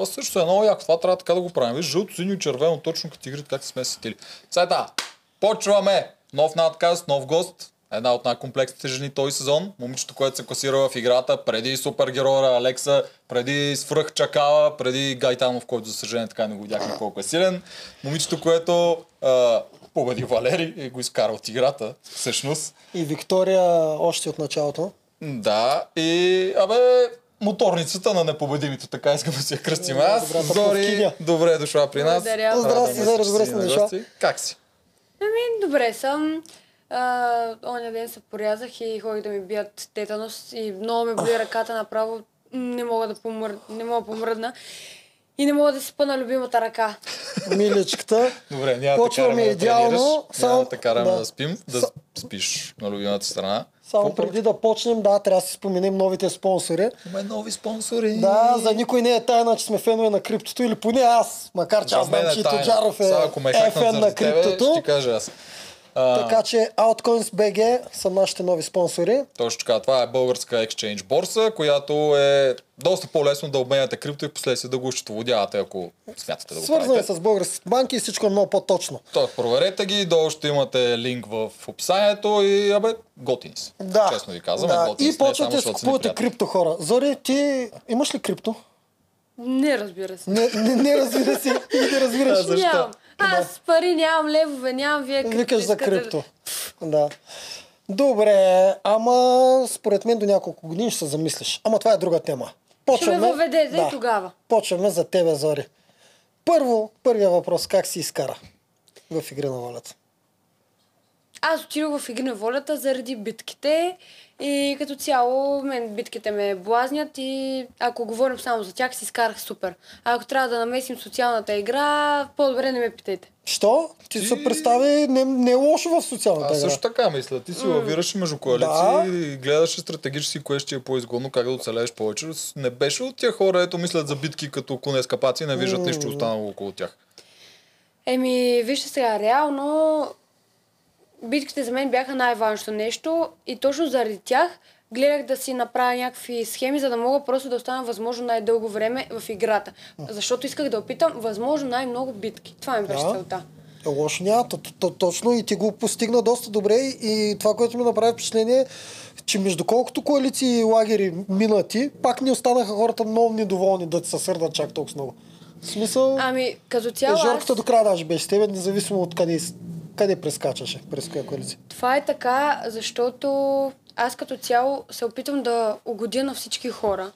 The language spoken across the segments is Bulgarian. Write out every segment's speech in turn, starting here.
Това също е много яко. Това трябва така да го правим. Виж, жълто, синьо и червено, точно като игрите, как сме сетили. Да, почваме! Нов надказ, нов гост. Една от най-комплексните жени този сезон. Момичето, което се класира в играта преди супергероя Алекса, преди свръх Чакала, преди Гайтанов, който за съжаление така не го видяхме колко е силен. Момичето, което а, победи Валери и го изкара от играта, всъщност. И Виктория още от началото. Да, и абе, моторницата на непобедимите, така искам да си я кръстим аз. Добрата Зори, добре е дошла при нас. Благодаря. Здрасти, Зори, добре си дошла. Как си? Ами, добре съм. А, оня ден се порязах и ходих да ми бият тетанус и много ме боли ръката направо. Не мога да помър... не мога помръдна. И не мога да си спа на любимата ръка. Миличката. Добре, няма Почваме да караме да идеално, тренираш, само- няма да караме да. да, спим, да Са- спиш на любимата страна. Само Какво преди да почнем, да, трябва да си споменем новите спонсори. Има нови спонсори. Да, за никой не е тайна, че сме фенове на криптото или поне аз, макар че За аз знам, е че. Тоджаров е, е фен на заради тебе, криптото. Ще кажа аз. А, Така че Altcoins BG са нашите нови спонсори. Точно така, това е българска exchange борса, която е доста по-лесно да обменяте крипто и последствие да го счетоводявате, ако смятате да го Свързани правите. с българските банки и всичко е много по-точно. То, проверете ги, долу ще имате линк в описанието и абе, готини са. Да. Честно ви казвам, да. готини И почвате да си купувате крипто хора. Зори, ти имаш ли крипто? Не разбира се. Не, не, не разбира се. Не разбираш. А, защо? Нямам. Аз пари нямам, левове нямам, вие крипто Викаш за искате да- крипто. Да. Добре, ама според мен до няколко години ще се замислиш. Ама това е друга тема. Ще ме въведете и тогава. Почваме за тебе, Зори. Първо, първия въпрос, как си изкара в игри на волята? Аз отидох в игри на волята заради битките и като цяло мен битките ме блазнят и ако говорим само за тях си изкарах супер. А ако трябва да намесим социалната игра, по-добре не ме питайте. Що? Ти Ти- се представи не, не е лошо в социалната Аз игра. също така мисля. Ти си лавираш между коалиции Да. и гледаш стратегически кое ще е по-изгодно, как да оцелееш повече. Не беше от тия хора, ето мислят за битки като коне скапаци и не виждат нищо останало около тях. Еми, вижте сега, реално битките за мен бяха най-важното нещо и точно заради тях гледах да си направя някакви схеми, за да мога просто да остана възможно най-дълго време в играта. Защото исках да опитам възможно най-много битки. Това ми беше Да. целта. Лошо няма, то, то, то, точно и ти го постигна доста добре и това, което ми направи впечатление, че между колкото коалиции и лагери мина ти, пак не останаха хората много недоволни да се сърдат чак толкова много. В смисъл, Ами, като цяло аз... Жорката до края даже беше с тебе, независимо от къде, къде прескачаше, през коя коалиция. Това е така, защото аз като цяло се опитвам да угодя на всички хора.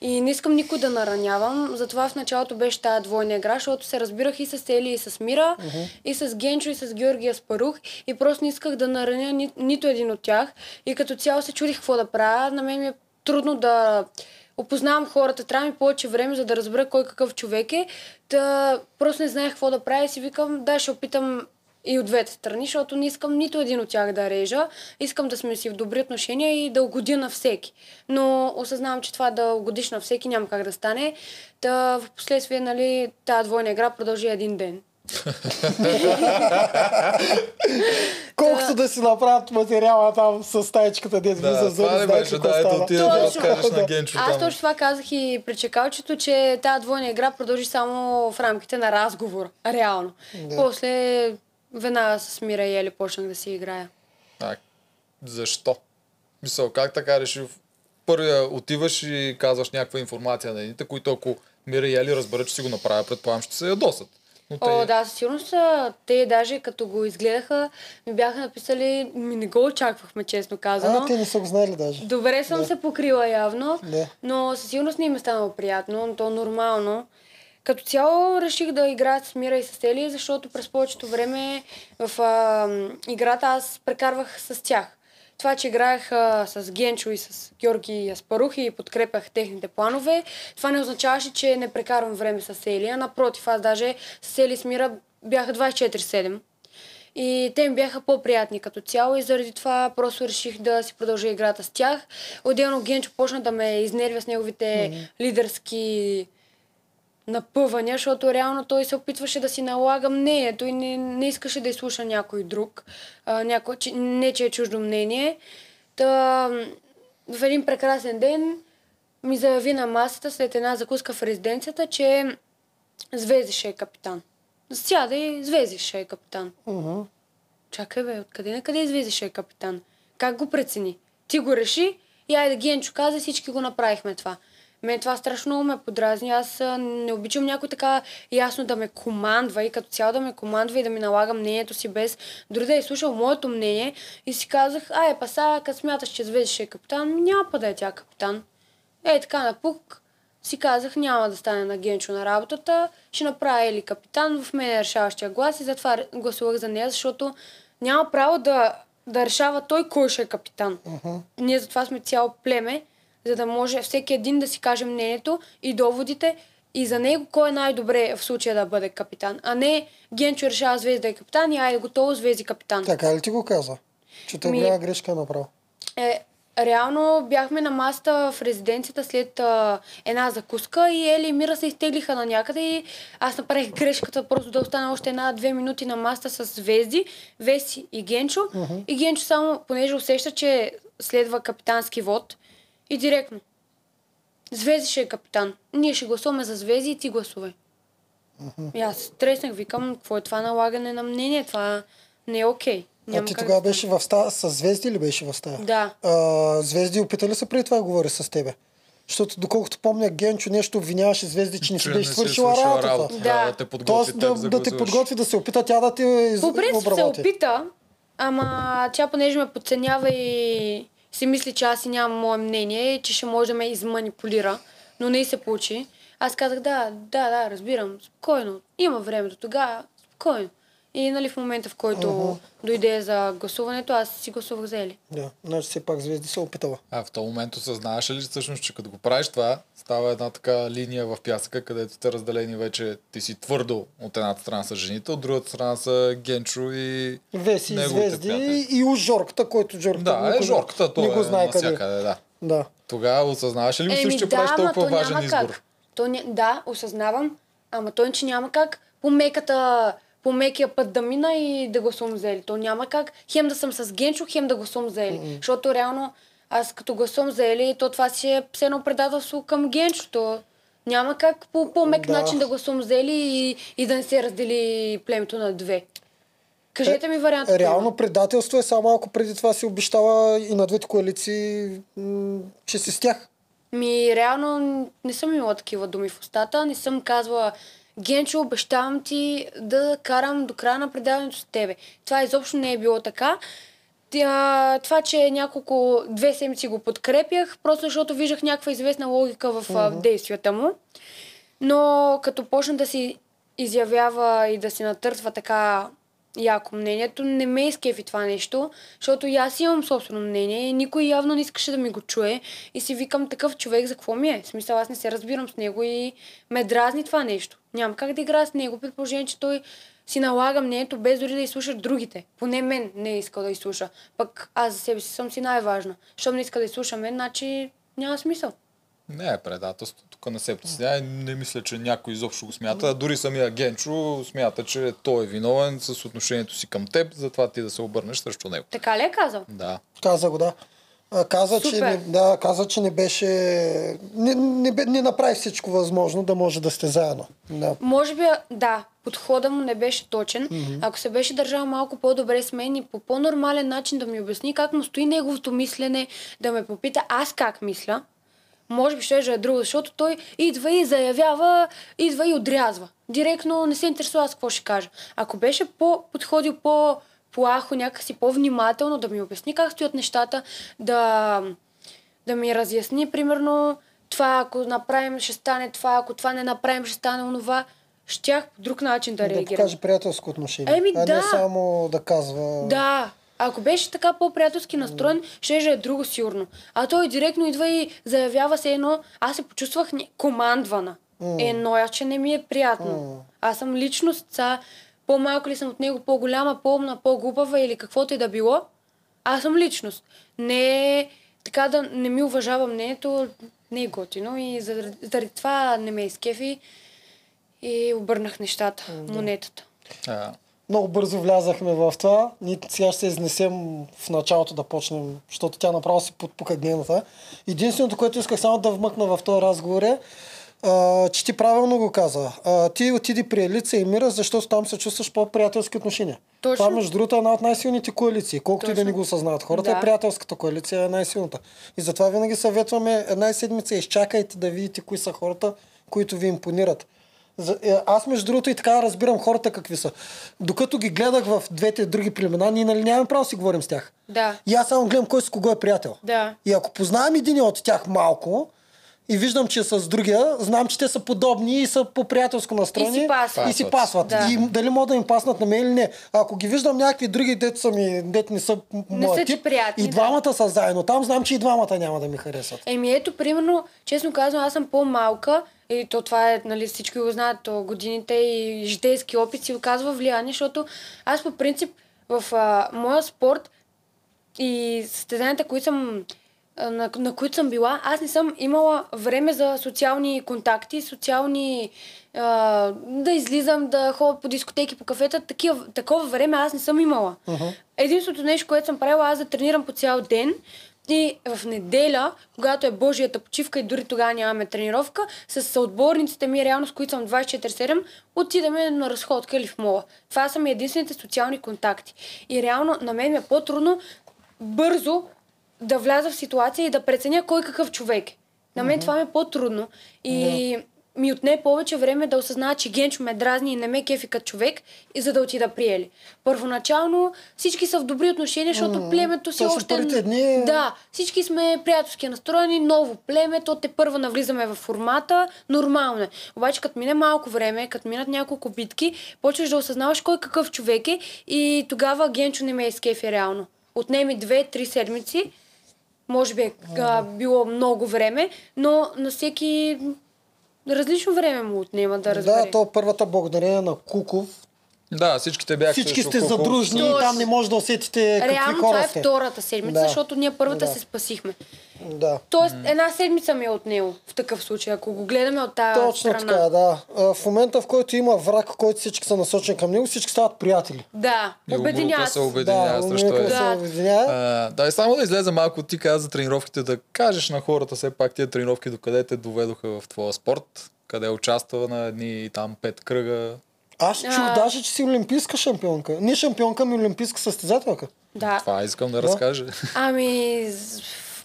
И не искам никой да наранявам, затова в началото беше тази двойна игра, защото се разбирах и с Ели, и с Мира, и с Генчо, и с Георгия Спарух, и просто не исках да нараня ни, нито един от тях. И като цяло се чудих какво да правя. На мен ми е трудно да опознавам хората, трябва ми повече време, за да разбера кой какъв човек е. Та просто не знаех какво да правя и си викам, да, ще опитам и от двете страни, защото не искам нито един от тях да режа. Искам да сме си в добри отношения и да угодя на всеки. Но осъзнавам, че това да угодиш на всеки няма как да стане. Та в последствие, нали, тази двойна игра продължи един ден. Колкото да си направят материала там с стаечката, дет влиза Да, Зори, това ли знае беше, какво да, ето става. отида да разкажеш на. Генчо Аз точно това казах и при чекалчето, че тази двойна игра продължи само в рамките на разговор. Реално. Да. После веднага с Мира и Ели почнах да си играя. А, защо? Мисъл, как така реши? Първия отиваш и казваш някаква информация на едните, които ако Мира и Ели разберат, че си го направя, предполагам, ще се ядосат. Но те... О, да, със сигурност са. Те даже като го изгледаха, ми бяха написали, ми не го очаквахме, честно казано. А, те не са го знаели даже. Добре съм Да. се покрила явно, Да. но със сигурност не им е станало приятно, то нормално. Като цяло реших да играя с Мира и с Ели, защото през повечето време в а, играта аз прекарвах с тях. Това, че играех а, с Генчо и с Георги Аспарух и подкрепях техните планове, това не означаваше, че не прекарвам време с Ели, а напротив, аз даже с Ели и с Мира бяха 24-7. И те ми бяха по-приятни като цяло и заради това просто реших да си продължа играта с тях. Отделно Генчо почна да ме изнервя с неговите лидерски напъвания, защото реално той се опитваше да си налага мнението и не, не искаше да изслуша някой друг, а, някой, че, не че е чуждо мнение. Та, в един прекрасен ден ми заяви на масата след една закуска в резиденцията, че Звезди ще е капитан. Сяда и Звезди ще е капитан. Мгм. Чакай бе, откъде на къде Звезди ще е капитан? Как го прецени? Ти го реши и айде Генчо каза, всички го направихме това. Мен това страшно много ме подразни. Аз не обичам някой така ясно да ме командва и като цяло да ме командва и да ми налага мнението си без дори да е слушал моето мнение. И си казах, ай, паса, като смяташ, че Звезди ще е капитан, няма па да е тя капитан. Е, така напук си казах, няма да стане на Генчо на работата, ще направя Ели капитан, в мен е решаващия глас и затова гласувах за нея, защото няма право да, да решава той кой ще е капитан. Ние затова сме цяло племе, за да може всеки един да си каже мнението и доводите и за него кой е най-добре в случая да бъде капитан. А не Генчо решава Звезда е капитан и айде готово Звезди капитан. Така ли ти го каза? Че Ми- голяма грешка е направил. Е, реално бяхме на масата в резиденцията след а, една закуска и Ели и Мира се изтеглиха на някъде и аз направих грешката просто да остана още една-две минути на масата с Звезди, Веси и Генчо. И Генчо само, понеже усеща, че следва капитански вод и директно. Звезди ще е капитан. Ние ще гласуваме за Звезди и ти гласувай. И аз стреснах, викам, какво е това налагане на мнение? Това не е окей. А Няма ти как тогава да беше в стая с звезди ли беше в стая? Да. А, звезди опита ли се преди това да говори с тебе? Защото доколкото помня, Генчо нещо обвиняваше Звезди, че не си беше свършила свършила работата. Да. Да, да те подготви Тоест да, да те подготви, да се опита тя да те. По принцип се опита, ама тя понеже ме подценява и си мисли, че аз си нямам мое мнение, че ще може да ме изманипулира, но не й се получи. Аз казах, да, да, да, разбирам, спокойно, има време до тогава, спокойно. И нали в момента, в който дойде за гласуването, аз си гласувах за Ели. Да, значи все пак Звезди се е опитала. А в този момент осъзнаваш ли всъщност, че като го правиш това, става една така линия в пясъка, където сте разделени вече, ти си твърдо от едната страна са жените, от другата страна са Генчо и Веси, Звезди приятели. и уж Жорката, който Жорката Да, е жорката, той не го знае е къде. навсякъде, да. Да. Тогава осъзнаваш ли го също, че да, правиш толкова то важен избор? как. То ня... Да, осъзнавам, ама той, че няма как по меката, по мекия път да мина и да гласувам за Ели. То няма как хем да съм с Генчо, хем да гласувам за Ели. Защото реално аз като гласувам за Ели, то това си е все едно предателство към Генчо. То няма как по по-мек Да. начин да гласувам за Ели и, и да не се раздели племето на две. Кажете ми вариант. Реално предателство е само ако преди това си обещала и на двете коалиции, м- че си с тях. Ми, реално не съм имала такива думи в устата. Не съм казвала, Генчо, обещавам ти да карам до края на предаването с тебе. Това изобщо не е било така. Тя, това, че няколко, две седмици го подкрепях, просто защото виждах някаква известна логика в а, действията му. Но като почна да си изявява и да си натъртва така яко мнението, не ме изкефи това нещо, защото и аз имам собствено мнение и никой явно не искаше да ми го чуе и си викам такъв човек за какво ми е. В смисъл аз не се разбирам с него и ме дразни това нещо. Нямам как да играя с него, при положение, че той си налага мнението без дори да изслуша другите. Поне мен не е искал да изслуша. Пък аз за себе си съм си най-важна. Щом не иска да изслуша мен, значи няма смисъл. Не е предателство, тук не се притеснява и не мисля, че някой изобщо го смята. Дори самия Генчо смята, че той е виновен с отношението си към теб, затова ти да се обърнеш срещу него. Така ли е казал? Да. Каза го, да. А, Каза, че Супер. не, да, каза, че не беше... Не, не, не направи всичко възможно да може да сте заедно. Да. Може би, да, подхода му не беше точен. Mm-hmm. Ако се беше държал малко по-добре с мен и по по-нормален начин да ми обясни как му стои неговото мислене, да ме попита аз как мисля, може би ще е друго, защото той идва и заявява, идва и отрязва. Директно не се интересува аз какво ще кажа. Ако беше по, подходил по плахо, някакси по-внимателно, да ми обясни как стоят нещата, да, да ми разясни, примерно, това ако направим ще стане това, ако това не направим ще стане онова, щях по друг начин да, Да реагирам. покаже приятелско отношение. Еми, а не да. само да казва... Да, ако беше така по-приятелски настроен, ще е друго сигурно. А той директно идва и заявява се едно, аз се почувствах не- командвана. Едно, а че не ми е приятно. Аз съм личност, са, по-малко ли съм от него, по-голяма, по-умна, по-глупава или каквото и да било. Аз съм личност. Не е така да не ми уважава мнението, не е готино и заради, заради това не ме изкефи и обърнах нещата, монетата. А, много бързо влязахме в това. Ние сега ще се изнесем в началото да почнем, защото тя направо си подпука гената. Единственото, което исках само да вмъкна в този разговор е, а, че ти правилно го каза. А, ти отиди при Елица и Мира, защото там се чувстваш по-приятелски отношения. Точно. Това, между другото, е една от най-силните коалиции. Колкото и да не го осъзнават хората, Да. е приятелската коалиция е най-силната. И затова винаги съветваме една седмица изчакайте да видите кои са хората, които ви импонират. Е, аз между другото и така разбирам хората какви са. Докато ги гледах в двете други племена, ние нали нямаме право да си говорим с тях. Да. И аз само гледам кой с кого е приятел. Да. И ако познавам един от тях малко и виждам, че е с другия, знам, че те са подобни и са по-приятелско настроени. И си пасват. И си пасват. Да. И дали могат да им паснат на мен или не. Ако ги виждам някакви други, дето са ми, дето не са Не са ти тип, приятни, и да. двамата са заедно. Там знам, че и двамата няма да ми харесват. Еми ето, примерно, честно казвам, аз съм по-малка и то това е, нали, всички го знаят, то годините и житейски опит си оказва влияние, защото аз по принцип в а, моя спорт и състезанията, които съм на, на които съм била, аз не съм имала време за социални контакти, социални а, да излизам, да ходя по дискотеки, по кафета. Такива, такова време аз не съм имала. Единственото нещо, което съм правила, аз да тренирам по цял ден и в неделя, когато е Божията почивка и дори тогава нямаме тренировка, с съотборниците ми, реално с които съм 24-7, отидеме на разходка или в мола. Това са ми единствените социални контакти. И реално на мен ми е по-трудно бързо да вляза в ситуация и да преценя кой какъв човек е. На мен това ми е по-трудно. И ми отне повече време да осъзная, че Генчо ме дразни и не ме кефи като човек, и за да отида при Ели. Първоначално всички са в добри отношения, защото племето си още... първите дни- Да, всички сме приятелски настроени, ново племе, то те първа навлизаме в формата, нормално е. Обаче като мине малко време, като минат няколко битки, почваш да осъзнаваш кой какъв човек е и тогава Генчо не ме е скефи реално. Отнеми две-три седмици, може би е било много време, но на всеки различно време му отнема да разбере. Да, то първата благодарение на Куков. Да, всичките бяха Всички сте задружни и там не може да усетите какви Реално хора това е втората седмица, Да. защото ние първата Да. се спасихме. Да. Тоест, една седмица ми е отнело в такъв случай, ако го гледаме от тази Точно страна. така, да. А, В момента, в който има враг, който всички са насочени към него, всички стават приятели. Да, И обединява обрата се се. обединява да, срещу да се. А, да, и само да излезе малко, ти каза за тренировките, да кажеш на хората все пак тия тренировки, докъде те доведоха в твоя спорт, къде е участвала на едни там пет кръга. Аз чух А. даже, че си олимпийска шампионка. Не шампионка, ми олимпийска състезателка. Да. Това искам да, разкажа. Ами,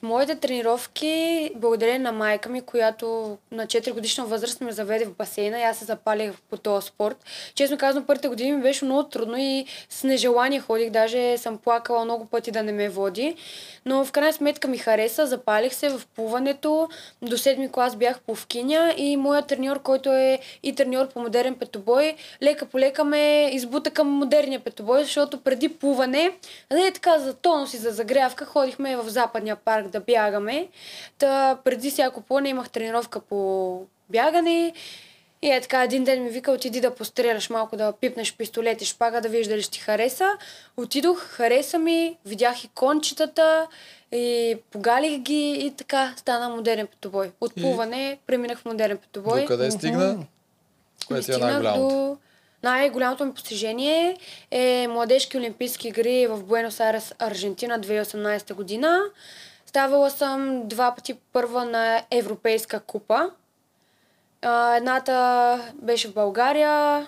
моите тренировки, благодарение на майка ми, която на 4 годишна възраст ме заведе в басейна и аз се запалих по този спорт. Честно казвам, първите години ми беше много трудно и с нежелание ходих, даже съм плакала много пъти да не ме води. Но в крайна сметка ми хареса, запалих се в плуването. До седми клас бях пловкиня и моят треньор, който е и треньор по модерен петобой, лека по лека ме избута към модерния петобой, защото преди плуване, не е така за тонус и за загрявка, ходихме в западния парк да бягаме. Та преди всяко плуване имах тренировка по бягане. И е така, един ден ми вика, отиди да постреляш малко, да пипнеш пистолет и шпага, да видиш дали ще ти хареса. Отидох, хареса ми, видях и кончетата, и погалих ги и така стана модерен петобой. От И- плуване преминах в модерен петобой. Докъде стигна? Ами Кое ти е най-голямото? до... Най-голямото ми постижение е младежки олимпийски игри в Буенос Айрес, Аржентина 2018 година. Ставала съм два пъти първа на Европейска купа. А, едната беше в България,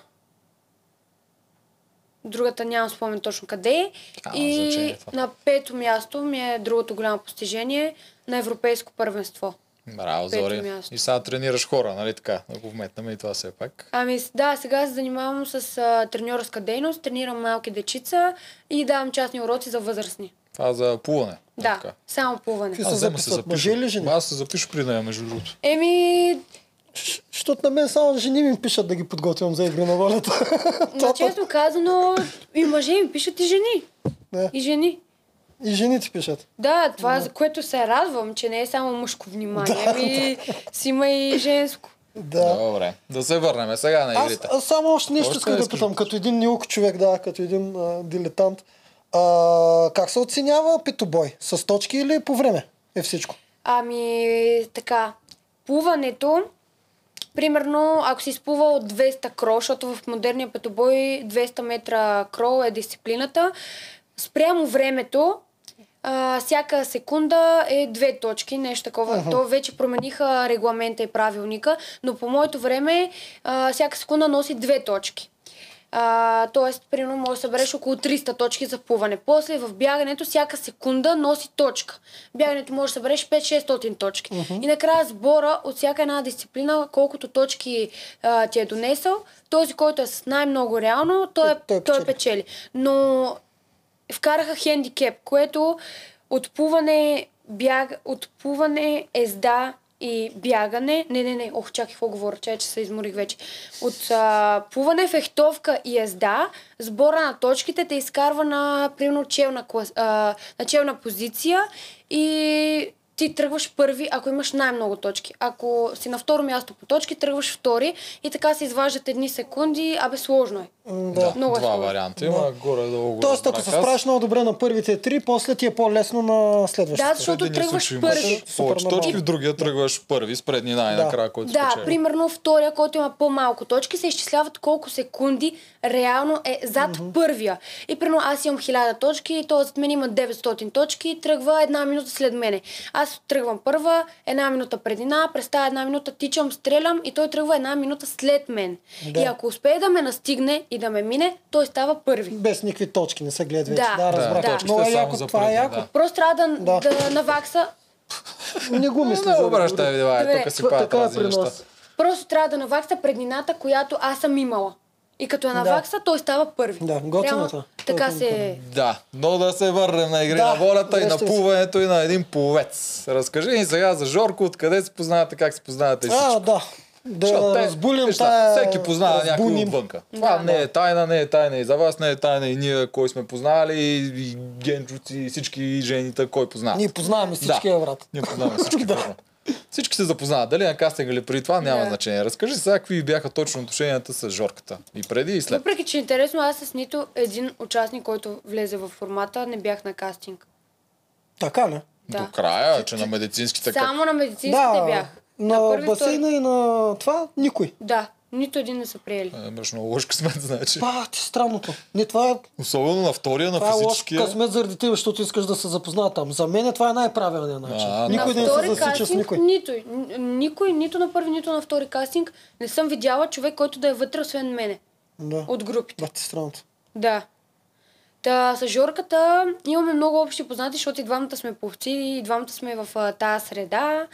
другата нямам спомен точно къде. Няма и значение на пето място ми е другото голямо постижение на Европейско първенство. Браво, Пето Зори. място. И сега тренираш хора, нали така? Да го и това все пак. Ами да, сега се занимавам с а, треньорска дейност, тренирам малки дечица и давам частни уроци за възрастни. Това за плуване. Да, Така. само плуване. Какви Аз взема се записват? запиша. Мъже или жени? Аз се запиша при нея, между другото. Еми, Защото на мен само жени ми пишат да ги подготвям за игри на волята. на честно казано, и мъже ми пишат и жени. Да. И жени. И жените пишат. Да, това за което се радвам, че не е само мъжко внимание, ами си има и женско. Да. Добре. Да се върнем сега на Аз, игрите. аз само още нещо искам да питам, да като един нюк човек, да, като един а, дилетант. А, как се оценява петобой? С точки или по време? Е всичко. Ами, така, плуването примерно, ако си изплувал 200 крол, защото в модерния петобой 200 метра крол е дисциплината, спрямо времето, а, всяка секунда е две точки, нещо такова. То вече промениха регламента и правилника, но по моето време а, всяка секунда носи две точки. А, тоест, примерно, може да събереш около 300 точки за плуване. После в бягането всяка секунда носи точка. Бягането може да събереш 5-600 точки. И накрая сбора от всяка една дисциплина, колкото точки а, ти е донесъл, този, който е с най-много реално, той, е, Той той, печели. Но вкараха хендикеп, което от плуване, бяг, от плуване, езда и бягане. Не, не, не, ох, чакай, какво говоря, чай, че се изморих вече. От а, плуване, фехтовка и езда, сбора на точките те изкарва на, примерно, челна, клас, а, на челна позиция и ти тръгваш първи, ако имаш най-много точки. Ако си на второ място по точки, тръгваш втори и така се изваждат едни секунди. Абе, сложно е. Да, Да. Много е два сложно. варианта има, горе-долу го Тоест, ако се справиш много добре на първите три, после ти е по-лесно на следващите. Да, защото В единия тръгваш първи. имаш Повече точки, в другия тръгваш първи, с предни най-накрая, който Да, спечели. примерно втория, който има по-малко точки, се изчисляват колко секунди реално е зад първия. И примерно аз имам 1000 точки, той зад мен има 900 точки, тръгва една минута след мене. Аз тръгвам първа, една минута предина, през тази една минута тичам, стрелям и той тръгва една минута след мен. Да. И ако успее да ме настигне и да ме мине, той става първи. Без никакви точки, не се гледат вече. Да. Да, разбрах. Да. Точките Много е яко, това е яко. да. Просто трябва да, Да. да. навакса Не го мисля. Не обръщай тук си разни при неща. Просто трябва да навакса преднината, която аз съм имала. И като я Да. навакса, той става първи. Да, готиното. Реално, Така се... Да, но да се върнем на игри Да, на волята и на плуването и на един пловец. Разкажи ни сега за Жорко, откъде се познавате, как се познавате и А, всичко. да. Да Защото те- разбулим виж, тая... Всеки познава някой разбуним. отвънка. Това не е тайна, не е тайна и за вас, не е тайна и ние, кой сме познали, и, и генчуци, и всички жените, кой познава. Ние познаваме всички, Да. да. брат. Ние познаваме всички. да. Всички се запознават. Дали на кастинг или преди това, няма Да. значение. Разкажи сега какви бяха точно отношенията с Жорката. И преди и след. Въпреки, че е интересно, аз с нито един участник, който влезе в формата, не бях на кастинг. Така ли? Да. До края, че на медицинските Само на медицинските Да, бях. на, първи, басейна и на това никой. Да, нито един не са приели. Е, Имаш много лош късмет, значи. Това ти странното. Не, това е, Особено на втория, на това е лош физическия. късмет заради теб, защото искаш да се запознаят там. За мен това е най-правилният начин. А, никой на не се втори засича с кастинг никой. Нито, никой, нито на първи, нито на втори кастинг не съм видяла човек, който да е вътре, освен мене. Да. От групите. Да, ти странното. Да. Та, с Жорката имаме много общи познати, защото и двамата сме повци, и двамата сме в а, тази среда.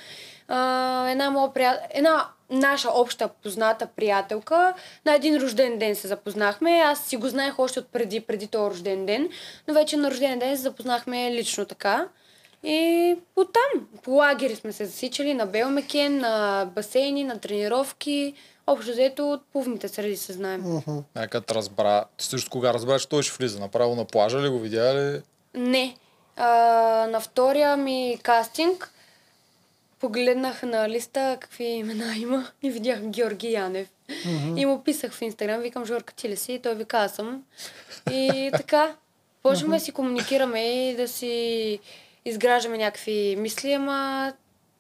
А, една, моя прият... една наша обща позната приятелка на един рожден ден се запознахме. Аз си го знаех още от преди, преди този рожден ден, но вече на рожден ден се запознахме лично така. И оттам, по лагери сме се засичали на Белмекен, на басейни, на тренировки. Общо взето от плувните среди се знаем. Нека те разбра. Ти също кога разбра, че той ще влиза? Направо на плажа ли го видя ли? Не. А, на втория ми кастинг погледнах на листа какви имена има и видях Георги Янев. И му писах в Инстаграм, викам Жорка ти ли си? И той вика аз съм. И така, почваме да си комуникираме и да си изграждаме някакви мисли, ама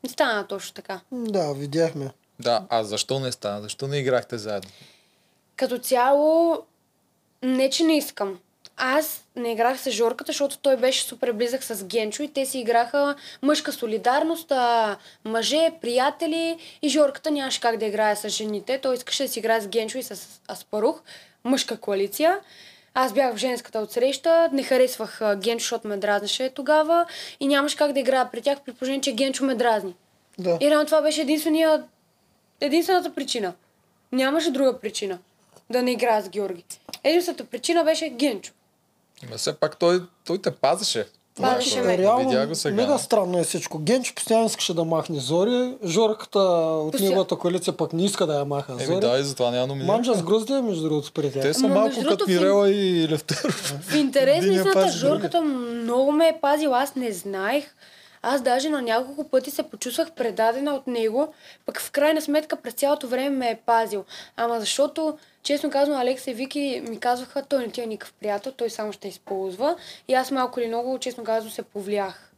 не стана точно така. Да, видяхме. Да, а защо не стана? Защо не играхте заедно? Като цяло, не че не искам. Аз не играх с Жорката, защото той беше супер близък с Генчо и те си играха мъжка солидарност, а, мъже, приятели и Жорката нямаше как да играе с жените. Той искаше да си играе с Генчо и с Аспарух, мъжка коалиция. Аз бях в женската отсреща, не харесвах Генчо, защото ме дразнеше тогава и нямаше как да играя при тях, при положение, че Генчо ме дразни. Да. И реално това беше единствения, единствената причина. Нямаше друга причина да не играя с Георги. Единствената причина беше Генчо. Ма все пак той, той те пазеше. Пазеше Е, ме. Реално, Видя го сега. мега странно е всичко. Генчо постоянно искаше да махне Зори, Жорката от Постоянно. неговата коалиция пък не иска да я маха Еми Зори. да, и затова няма номиниране. Манджа с Грозди е между другото при тях. Те са Ама, малко като Мирела и Левтеров. В интерес на истината. Жорката много ме е пазил, аз не знаех. Аз даже на няколко пъти се почувствах предадена от него, пък в крайна сметка през цялото време ме е пазил. Ама защото, честно казвам, Алекса и Вики ми казваха, той не ти е никакъв приятел, той само ще използва. И аз малко или много, честно казвам, се повлях.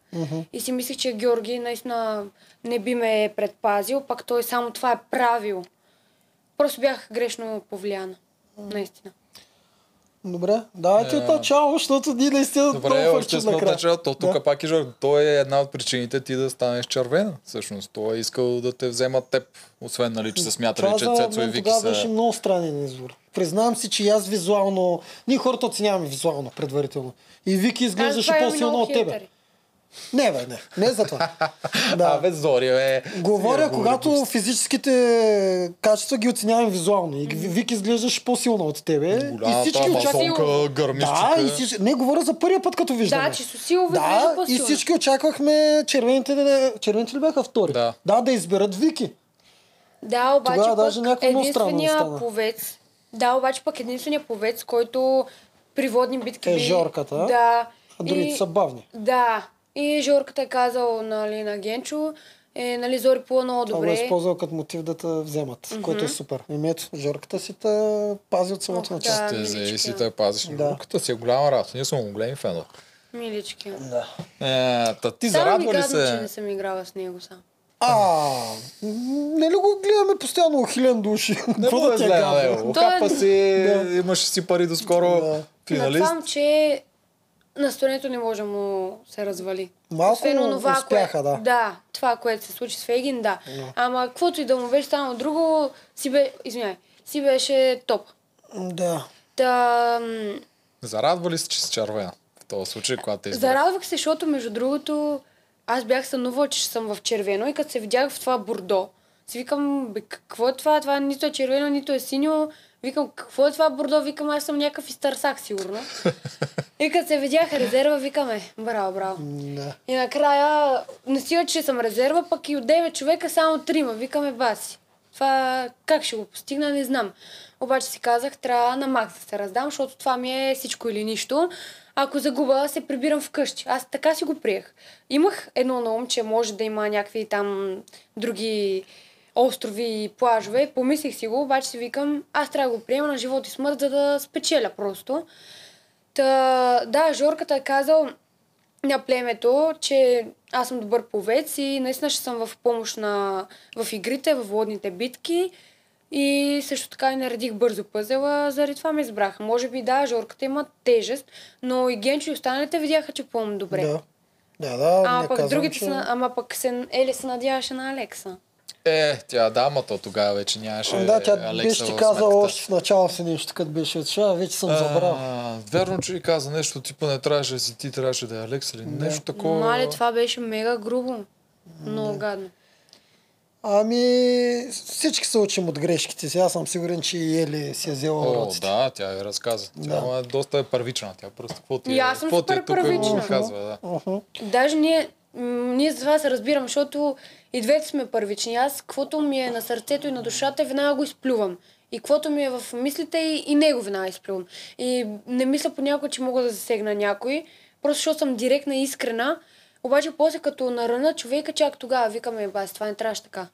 И си мислех, че Георги наистина не би ме предпазил, пак той само това е правил. Просто бях грешно повлияна. Наистина. Добре, давайте Е. от начало, защото ние наистина Добре, много още сме от накрая. началото. Тук Да. пак и Жор, той е една от причините ти да станеш червена. Всъщност, той е искал да те вземат теб. Освен, нали, че се смятали, Това че Цецо и Вики са... беше много странен избор. Признавам си, че аз визуално... Ние хората оценяваме визуално предварително. И Вики изглеждаше имам по-силно от тебе. хейтери. Не, бе, не. Не за това. Да. Абе, Зори, бе. Говоря, Сега когато говори физическите качества ги оценяваме визуално. И Вики изглеждаше по-силно от тебе. Голямата и всички очакваха... Да, и всички... Не, говоря за първия път, като виждаме. Да, че Сусилова Да, и всички очаквахме червените да... Червените ли бяха втори? Да. Да, да изберат Вики. Да, обаче Тогава пък даже единствения повец, да, обаче пък единствения повец, който при водни битки Е би- Жорката, а? Да. А другите и- са бавни. Да. И Жорката е казал нали, на Генчо, е, нали, Зори по много Това го е добре. използвал като мотив да те вземат, което е супер. И ето, Жорката си те пази от самото Ох, начало. да. Те си те пазиш. Да. Руката си е голяма работа. Ние сме големи фенове. Милички. Да. Е, та ти Само зарадва ли гадно, че не се? съм играла с него сам. А, не ли го гледаме постоянно хилян души? Не да е него. Той е- Окапа си, Да. имаше си пари доскоро. Да. Финалист. Надвам, че настроението не може да му се развали. Малко Освен онова, успяха, кое... да. Да, това, което се случи с Фейгин, да. Ама каквото и да му беше станало друго, си, бе... Извиняй, си беше топ. Да. Та, Зарадва ли се, че си червена? В този случай, когато те избрах. зарадвах се, защото между другото аз бях сънувала, че съм в червено и като се видях в това бордо, си викам, бе, какво е това? Това нито е червено, нито е синьо. Викам, какво е това бордо? Викам, аз съм някакъв изтърсак, сигурно. и като се видях резерва, викаме, браво, браво. Да. И накрая, не стига, че съм резерва, пък и от 9 човека само трима. Викаме баси. Това как ще го постигна, не знам. Обаче си казах, трябва на макс да се раздам, защото това ми е всичко или нищо. Ако загуба, се прибирам вкъщи. Аз така си го приех. Имах едно на ум, че може да има някакви там други острови и плажове. Помислих си го, обаче си викам, аз трябва да го приема на живот и смърт, за да спечеля просто. Та, да, Жорката е казал на племето, че аз съм добър повец и наистина ще съм в помощ на, в игрите, в водните битки. И също така и наредих бързо пъзела, заради това ме избраха. Може би да, Жорката има тежест, но и Генчо и останалите видяха, че помня добре. Да. Да, да, Ама не пък казвам, другите че... са, ама пък се, Ели се надяваше на Алекса. Е, тя да, ама то тогава вече нямаше Да, тя Алекса беше ти казала още в началото си нещо, като беше отшла, вече съм забрал. А, Вярно, че и каза нещо, типа не трябваше да си ти, трябваше да е Алекс или нещо такова. Мале, това беше мега грубо. Много гадно. Ами, всички се учим от грешките си. Аз съм сигурен, че и Ели си е взела О, уроците. да, тя я разказа. Тя Да. е доста е първична. Тя просто какво ти е, аз съм какво ти е тук, първична. го казва, да. Уху. Даже ние, ние за това се разбирам, защото и двете сме първични. Аз, каквото ми е на сърцето и на душата, веднага го изплювам. И каквото ми е в мислите, и, и него веднага изплювам. И не мисля понякога, че мога да засегна някой, просто защото съм директна и искрена. Обаче после като наръна човека, чак тогава викаме, бас, това не трябваше така.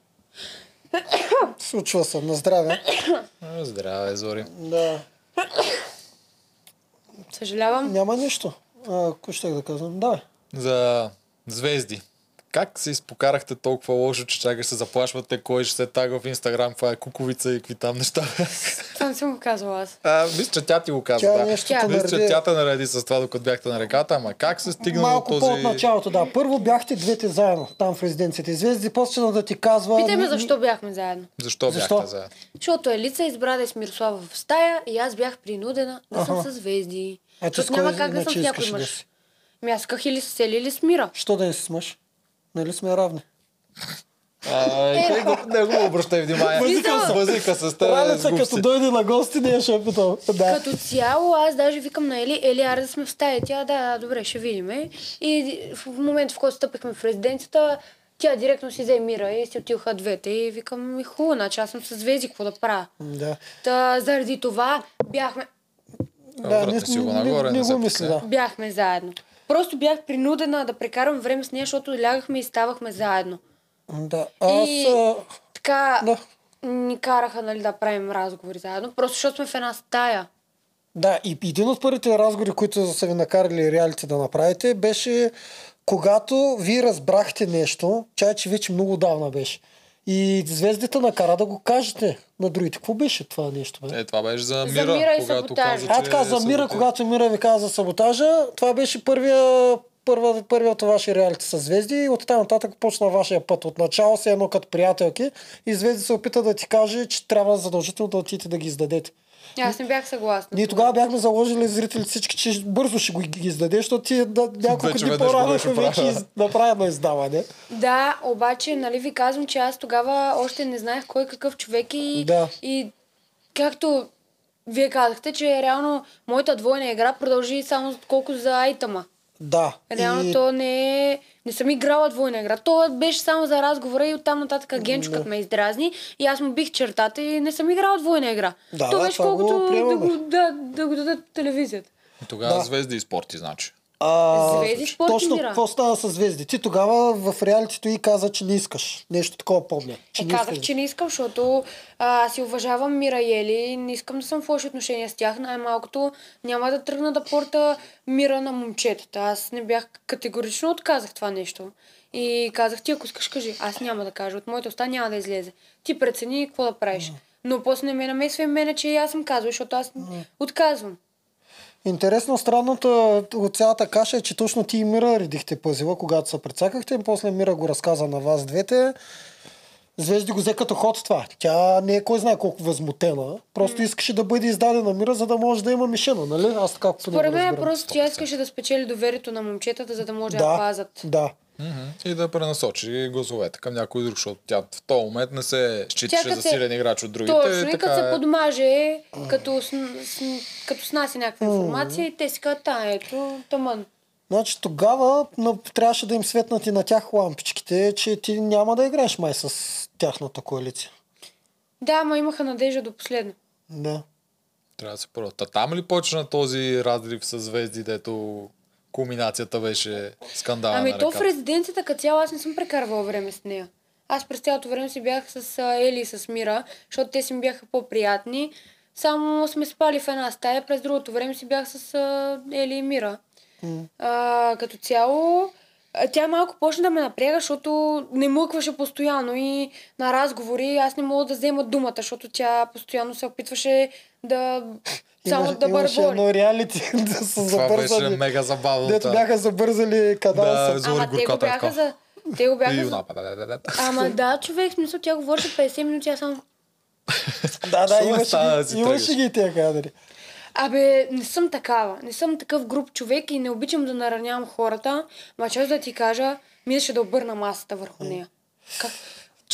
Случва се, на здраве. Здраве, Зори. Да. Съжалявам. Няма нищо. А, Какво ще да казвам? Да. За звезди. Как се изпокарахте толкова лошо, че чакаш се заплашвате кой ще се тага в Инстаграм, каква е куковица и какви там неща? Това не съм го казвала аз. А, мисля, че тя ти го каза. Тя да. нещо Тя. Мисля, че нареди. тя те нареди с това, докато бяхте на реката, ама как се стигна Малко до този... началото, да. Първо бяхте двете заедно, там в резиденцията. Звезди почна да ти казва... Питай ме защо бяхме заедно. Защо, Защо? бяхте заедно? Защото Елица избра да е с Мирослава в стая и аз бях принудена да съм с звезди. Ето Защото няма как да съм иначе с някой мъж. Ми аз исках или с Ели, или с Мира. Що да не си с мъж? Нали сме равни? А, е, го, не го обръщай внимание. Възика се. Възика се с теб. Ралица, сгуб като дойде на гости, не е шепитал. Да. Като цяло, аз даже викам на Ели, Ели, аре да сме в стая. Тя, да, добре, ще видим. И в момента, в който стъпихме в резиденцията, тя директно си взе Мира и си отиваха двете. И викам, ми хубаво, значи аз съм с звезди, какво да правя? Да. Та, заради това бяхме, Да, не, си го не, нагоре, не, не се го мисля, да. бяхме заедно. Просто бях принудена да прекарам време с нея, защото лягахме и ставахме заедно. Да. Аз... И- а, Така Да. ни караха нали, да правим разговори заедно, просто защото сме в една стая. Да, и един от първите разговори, които са ви накарали реалите да направите, беше когато вие разбрахте нещо, чай, че вече много давна беше. И звездите накара да го кажете на другите. Какво беше това нещо? Бе? Е, това беше за За Мира, Мира и когато саботажа. каза, А че така, за е Мира, саботаж. когато Мира ви каза за саботажа, това беше първия, първа, първият ваше реалити с звезди и оттам нататък почна вашия път. Отначало се едно като приятелки и звезди се опита да ти каже, че трябва задължително да отидете да ги издадете. Аз не бях съгласна. Ние тогава бяхме заложили зрителите всички, че бързо ще го ги издаде, защото ти да, няколко дни по-рано вече из- направи едно издаване. Да, обаче, нали ви казвам, че аз тогава още не знаех кой какъв човек е и, Да. и както вие казахте, че реално моята двойна игра продължи само колко за айтъма. Да. Реално и... то не е... Не съм играла двойна игра. То беше само за разговора и оттам нататък Генчо като ме издразни и аз му бих чертата и не съм играла двойна игра. Да, то да, беше го колкото да го, да, да го дадат телевизията. Тогава Да. звезди и спорти, значи. А, Звезди, спорт и точно мира. какво стана с звезди? Ти тогава в реалитито и каза, че не искаш. Нещо такова помня. Че Е, не казах, искаш. че не искам, защото а, си уважавам Мира и Ели. Не искам да съм в лоши отношения с тях. Най-малкото няма да тръгна да порта мира на момчетата. Аз не бях категорично отказах това нещо. И казах ти, ако искаш, кажи. Аз няма да кажа. От моите уста няма да излезе. Ти прецени какво да правиш. Но после не ме намесва и мене, че и аз съм казвал, защото аз отказвам. Интересно, странното от цялата каша е, че точно ти и Мира редихте пъзела, когато се прецакахте. После Мира го разказа на вас двете. Звезди го взе като ход това. Тя не е кой знае колко възмутена. Просто искаше да бъде издадена Мира, за да може да има мишена, нали? Аз така Според мен е просто тя искаше да спечели доверието на момчетата, за да може да, Да, я пазят. да. Мгм. И да пренасочи гласовете към някой друг, защото тя в този момент не се считаше за се- силен играч от другите. Точно, и така като се е. подмаже, като, с, с, като снася някаква информация и те си казват, а, ето, тъмън. Значи тогава но, трябваше да им светнат и на тях лампичките, че ти няма да играеш май с тяхната коалиция. Да, ма имаха надежда до последно. Да. Трябва да се първа. Та там ли почна този разрив с звезди, дето кулминацията беше скандала ами на то в резиденцията като цяло аз не съм прекарвала време с нея. Аз през цялото време си бях с Ели и с Мира, защото те си ми бяха по-приятни. Само сме спали в една стая, през другото време си бях с Ели и Мира. А, като цяло, тя малко почна да ме напряга, защото не млъкваше постоянно и на разговори аз не мога да взема думата, защото тя постоянно се опитваше да само Имаш- да имаше едно реалити да са Това беше забързали. мега забавно. Дето бяха забързали канала Да, с... Зори Ама те го е бяха за... Те го бяха за... Ама да, човек, смисъл, тя говореше 50 минути, аз само... Да, да, имаше, имаше ги тия кадри. Абе, не съм такава. Не съм такъв груп човек и не обичам да наранявам хората. Ма често да ти кажа, мисля да обърна масата върху нея. Как?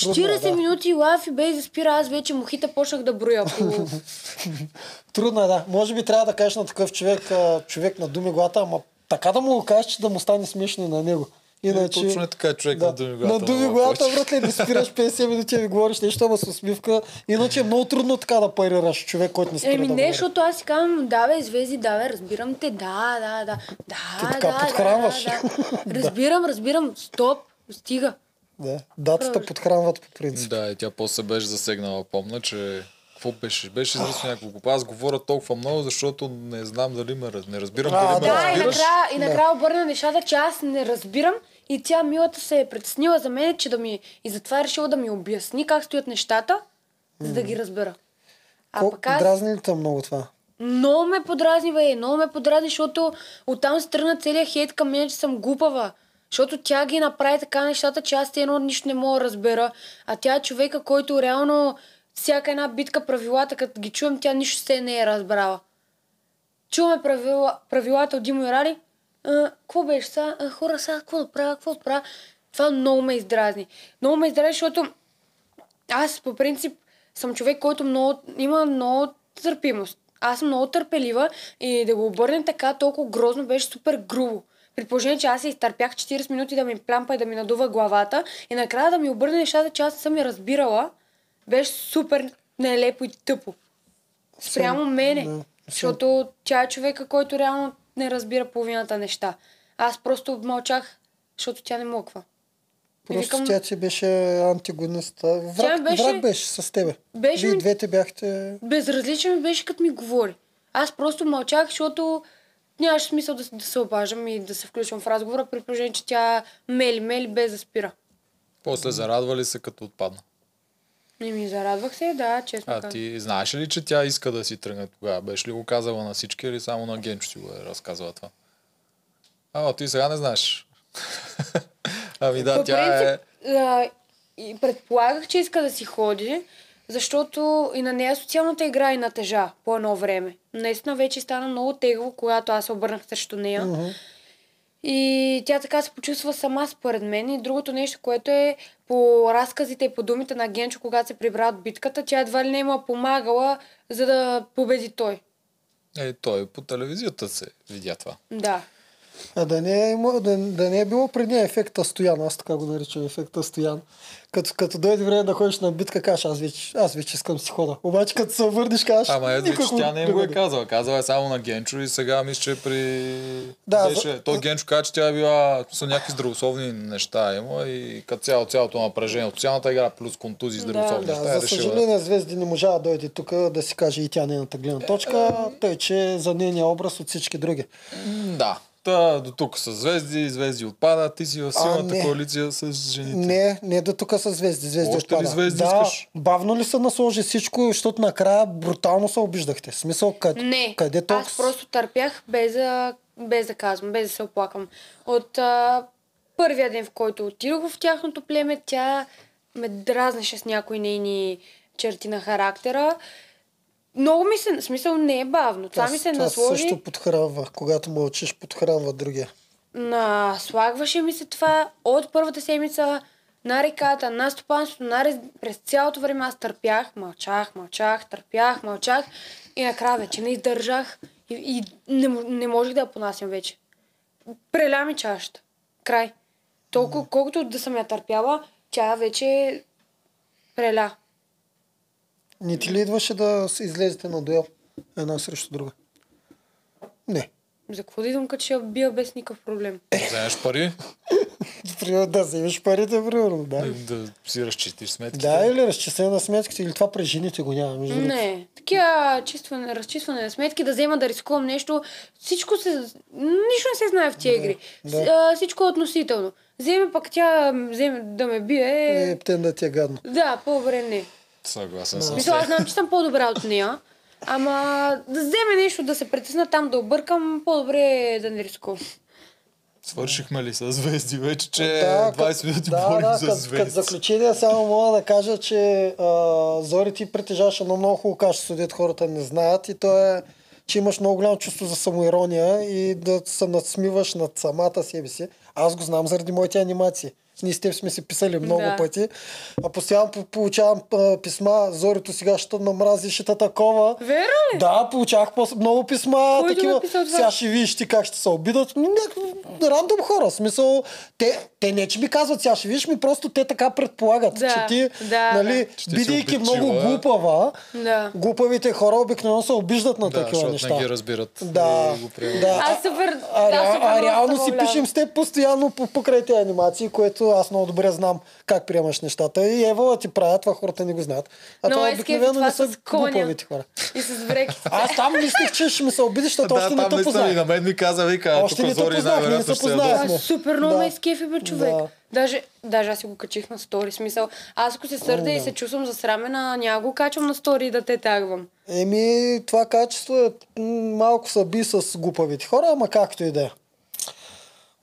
Трудно е, 40 да. минути лафи без да спира, аз вече мухите почнах да броя. Трудно е, да. Може би трябва да кажеш на такъв човек, човек на думи глата, ама така да му го кажеш, че да му стане смешно и на него. Иначе... Точно е така, човек на думи глата. На думи глата, брат ли, да спираш 50 минути и ви говориш нещо, ама с усмивка. Иначе е много трудно така да парираш човек, който не спира Еми да не, защото аз си казвам, да бе, звезди, да бе, разбирам те, да, да, да, да, Ти така да, подхранваш. да, да. Разбирам, разбирам, стоп, стига. Да. Датата подхранват по принцип. Да, и тя после беше засегнала. Помня, че какво беше? Беше изрично няколко. Аз говоря толкова много, защото не знам дали ме раз- не разбирам А, дали ме да, Да, и разбираш. накрая, и накрая обърна нещата, че аз не разбирам и тя милата се е притеснила за мен, че да ми... И затова е решила да ми обясни как стоят нещата, за да ги разбера. А Колко пък аз... дразни ли много това? Много ме подразни, бе, много ме подразни, защото оттам се тръгна целият хейт към мен, че съм глупава. Защото тя ги направи така нещата, че аз те едно нищо не мога да разбера. А тя е човека, който реално всяка една битка правилата, като ги чувам, тя нищо се не е разбрала. Чуваме правила, правилата от Димо и Ради. А, Какво беше сега? А, Хора, сега какво да правя? Какво да правя? Това много ме издразни. Много ме издразни, защото аз по принцип съм човек, който много, има много търпимост. Аз съм много търпелива и да го обърнем така толкова грозно беше супер грубо. При положение, че аз се изтърпях 40 минути да ми плямпа и да ми надува главата и накрая да ми обърне нещата, че аз съм я разбирала, беше супер нелепо и тъпо. Спрямо мене. да. Защото тя е човека, който реално не разбира половината неща. Аз просто мълчах, защото тя не моква. Просто викам, тя ти беше антигонист. Враг, беше- враг беше с тебе. Беше Вие ми- двете бяхте... безразличен беше като ми говори. Аз просто мълчах, защото нямаше смисъл да, да се обаждам и да се включвам в разговора, при положение, че тя мели, мели без да спира. После зарадвали се като отпадна. Не ми зарадвах се, да, честно А казвам. ти знаеш ли, че тя иска да си тръгне тогава? Беше ли го казала на всички или само на Генчо си го е разказала това? А, ти сега не знаеш. ами да, По тя е... принцип, а, и предполагах, че иска да си ходи, защото и на нея социалната игра и натежа по едно време. Наистина вече стана много тегло, когато аз се обърнах срещу нея. Мгм. И тя така се почувства сама според мен. И другото нещо, което е по разказите и по думите на Генчо, когато се прибра от битката, тя едва ли не му е помагала, за да победи той. Е, той по телевизията се видя това. Да. А да не, е, има- да, да не е било преди нея ефекта Стоян, аз така го наричам ефекта Стоян. Като, като дойде време да ходиш на битка, кажеш, аз вече, аз вече искам си хода. Обаче като се върнеш, кажеш, Ама ето, че никакво тя не им го е казала. Казала е само на Генчо и сега мисля, че при... Да, Беше... за- Той Генчо каза, че тя е била са някакви здравословни неща има и като цяло цялото напрежение от социалната игра плюс контузии здравословни Да. неща Да, е за решила. съжаление Звезди не можа да дойде тук да си каже и тя нейната гледна точка, тъй че за нейния образ от всички други. Да. Та, до тук са звезди, звезди отпадат, ти си в силната не. коалиция с жените. Не, не до тук са звезди. звезди Още ли отпада. звезди да, искаш? бавно ли се насложи всичко, защото накрая брутално се обиждахте. В Смисъл, къде, Не, къде толкова... аз просто търпях без да, без да казвам, без да се оплакам. От а, първия ден, в който отидох в тяхното племе, тя ме дразнеше с някои нейни черти на характера. Много ми се, смисъл не е бавно. Това, ми се това насложи. също подхранва. Когато мълчиш, подхранва другия. Наслагваше ми се това от първата седмица на реката, на стопанството, на рез... през цялото време аз търпях, мълчах, мълчах, търпях, мълчах и накрая вече не издържах и, и не, не можех да я понасям вече. Преля ми чашата. Край. Толкова, колкото да съм я търпяла, тя вече преля. Не ти ли идваше да се излезете на дуел? Една срещу друга. Не. За какво да идвам, като ще я бия без никакъв проблем? Вземеш пари, Примерно да вземеш парите, примерно, да. да си разчистиш сметките. Да, или разчисление на сметките, или това при жените го няма. Между. Не, такива чистване, разчистване на сметки, да взема да рискувам нещо, всичко се... Нищо не се знае в тия игри. да. С- а, всичко е относително. Вземе пък тя вземе да ме бие. Е, птен да ти е гадно. Да, по-добре не. Съгласен съм. с Мисля, аз знам, че съм по-добра от нея. Ама да вземе нещо, да се притесна там, да объркам, по-добре е да не рискувам. Свършихме ли с звезди вече, че Да, 20 минути да, борим да, за звезди. като заключение само мога да кажа, че а, Зори ти притежаваш едно много хубаво качество, дето хората не знаят и то е, че имаш много голямо чувство за самоирония и да се надсмиваш над самата себе си. Аз го знам заради моите анимации. Ние с теб сме си писали много Да. пъти, а постоянно по- получавам а, писма, Зорито сега ще намрази, ще такова. Верно ли? Да, получавах по- много писма, Кой такива. Сега ще видиш ти как ще се обидат. Рандом хора. Смисъл, те, те не че ми казват, сега ще видиш ми, просто те така предполагат, Да, че ти, да, нали, да. Бидейки много глупава, Да. глупавите хора обикновено се обиждат на Да, такива неща. не ги разбират. Да, И го приемат. да. Аз супер... А, да, супер а много реално си пишем с теб постоянно по- покрай тези анимации, което аз много добре знам как приемаш нещата. И Ева ти правят, това хората не го знаят. А Много това обикновено не са глупавите хора. И с брекетите. Аз там мислих, че ще ми се обидиш, защото Да, още не те наистина и познах. на мен ми каза, вика, Още не те познах, ние се познахме. супер много Да. ме изкефи, бе, човек. Да. Даже, даже аз си го качих на стори. Смисъл, аз ако се сърда и да. се чувствам засрамена, няма го качвам на стори да те тагвам. Еми, това качество е малко съби с глупавите хора, ама както и да е.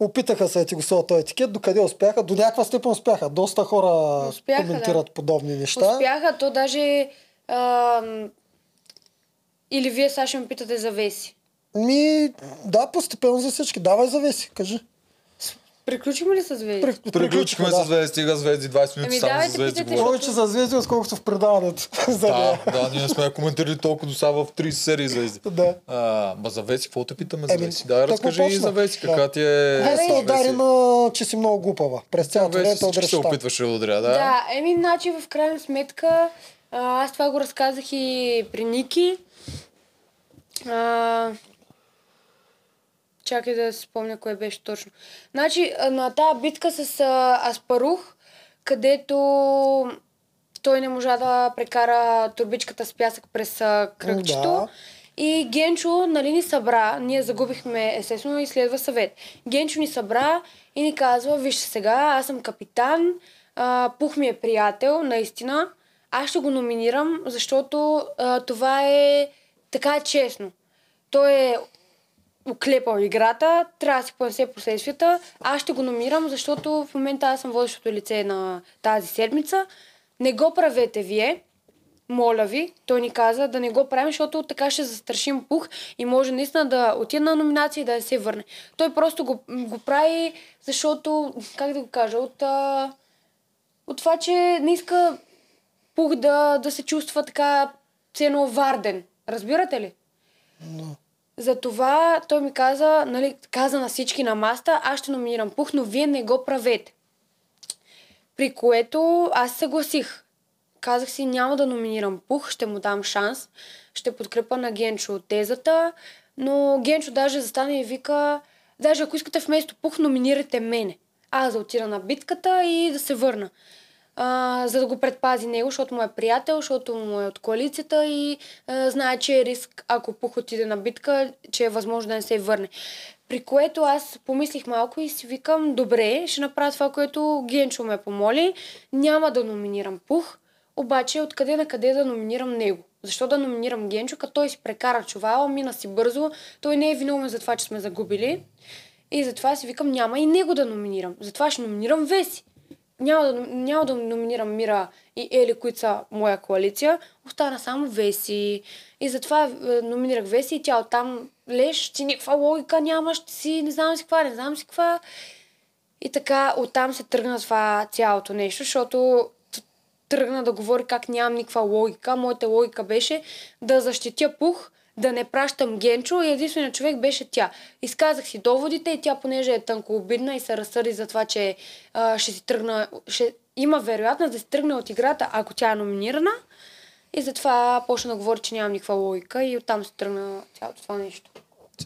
Опитаха се ти го този етикет, докъде успяха, до някаква степен успяха. Доста хора Успяха, коментират да. подобни неща. Успяха, то даже... А, или вие сега ще ме питате за Веси. Ми, да, постепенно за всички. Давай завеси, кажи. Приключихме ли с Веси? При- Приключихме да. с звезди, стига звезди, 20 минути Ами само за звезди говорим. Повече за звезди, отколкото в предаването. Да, да, ние сме коментирали толкова до сега в 30 серии звезди. Да. А, ма за Веси, какво те питаме за Веси? Да, разкажи и за Веси, Да. каква ти е... Е, Веси. се удари на, че си много глупава. През цялото време те всички се удръща. опитваше да удря, да? Да, еми, значи в крайна сметка, а, аз това го разказах и при Ники. А, чакай да си спомня кое беше точно. Значи, на тази битка с а, Аспарух, където той не можа да прекара турбичката с пясък през а, кръгчето. Да. И Генчо, нали, ни събра, ние загубихме, естествено, и следва съвет. Генчо ни събра и ни казва, вижте сега, аз съм капитан, а, Пух ми е приятел, наистина. аз ще го номинирам, защото а, това е така е честно. Той е оклепал играта, трябва да си понесе последствията. Аз ще го номинирам, защото в момента аз съм водещото лице на тази седмица. Не го правете вие, моля ви, той ни каза да не го правим, защото така ще застрашим пух и може наистина да отиде на номинация и да се върне. Той просто го, го прави, защото, как да го кажа, от, от това, че не иска пух да, да се чувства така цено варден. Разбирате ли? Но. Затова той ми каза, нали, каза на всички на маста, аз ще номинирам пух, но вие не го правете. При което аз съгласих. Казах си, няма да номинирам пух, ще му дам шанс, ще подкрепа на Генчо тезата, но Генчо даже застане и вика, даже ако искате вместо пух, номинирайте мене. Аз да отида на битката и да се върна. А, за да го предпази него, защото му е приятел, защото му е от коалицията и а, знае, че е риск, ако Пух отиде на битка, че е възможно да не се върне. При което аз помислих малко и си викам, добре, ще направя това, което Генчо ме помоли. Няма да номинирам Пух, обаче откъде на къде да номинирам него. Защо да номинирам Генчо, като той си прекара чувала, мина си бързо, той не е виновен за това, че сме загубили. И затова си викам, няма и него да номинирам. Затова ще номинирам Веси. Няма да, няма да номинирам Мира и Ели, които са моя коалиция. Остана само Веси. И затова е, номинирах Веси и тя оттам леш, ти никаква логика нямаш, ти си не знам си каква, не знам си каква. И така оттам се тръгна това цялото нещо, защото тръгна да говори как нямам никаква логика. Моята логика беше да защитя пух, да не пращам Генчо и единственият човек беше тя. Изказах си доводите и тя, понеже е тънко обидна и се разсърди за това, че а, ще си тръгна, ще има вероятност да си тръгне от играта, ако тя е номинирана. И затова почна да говори, че нямам никаква логика и оттам се тръгна цялото това нещо.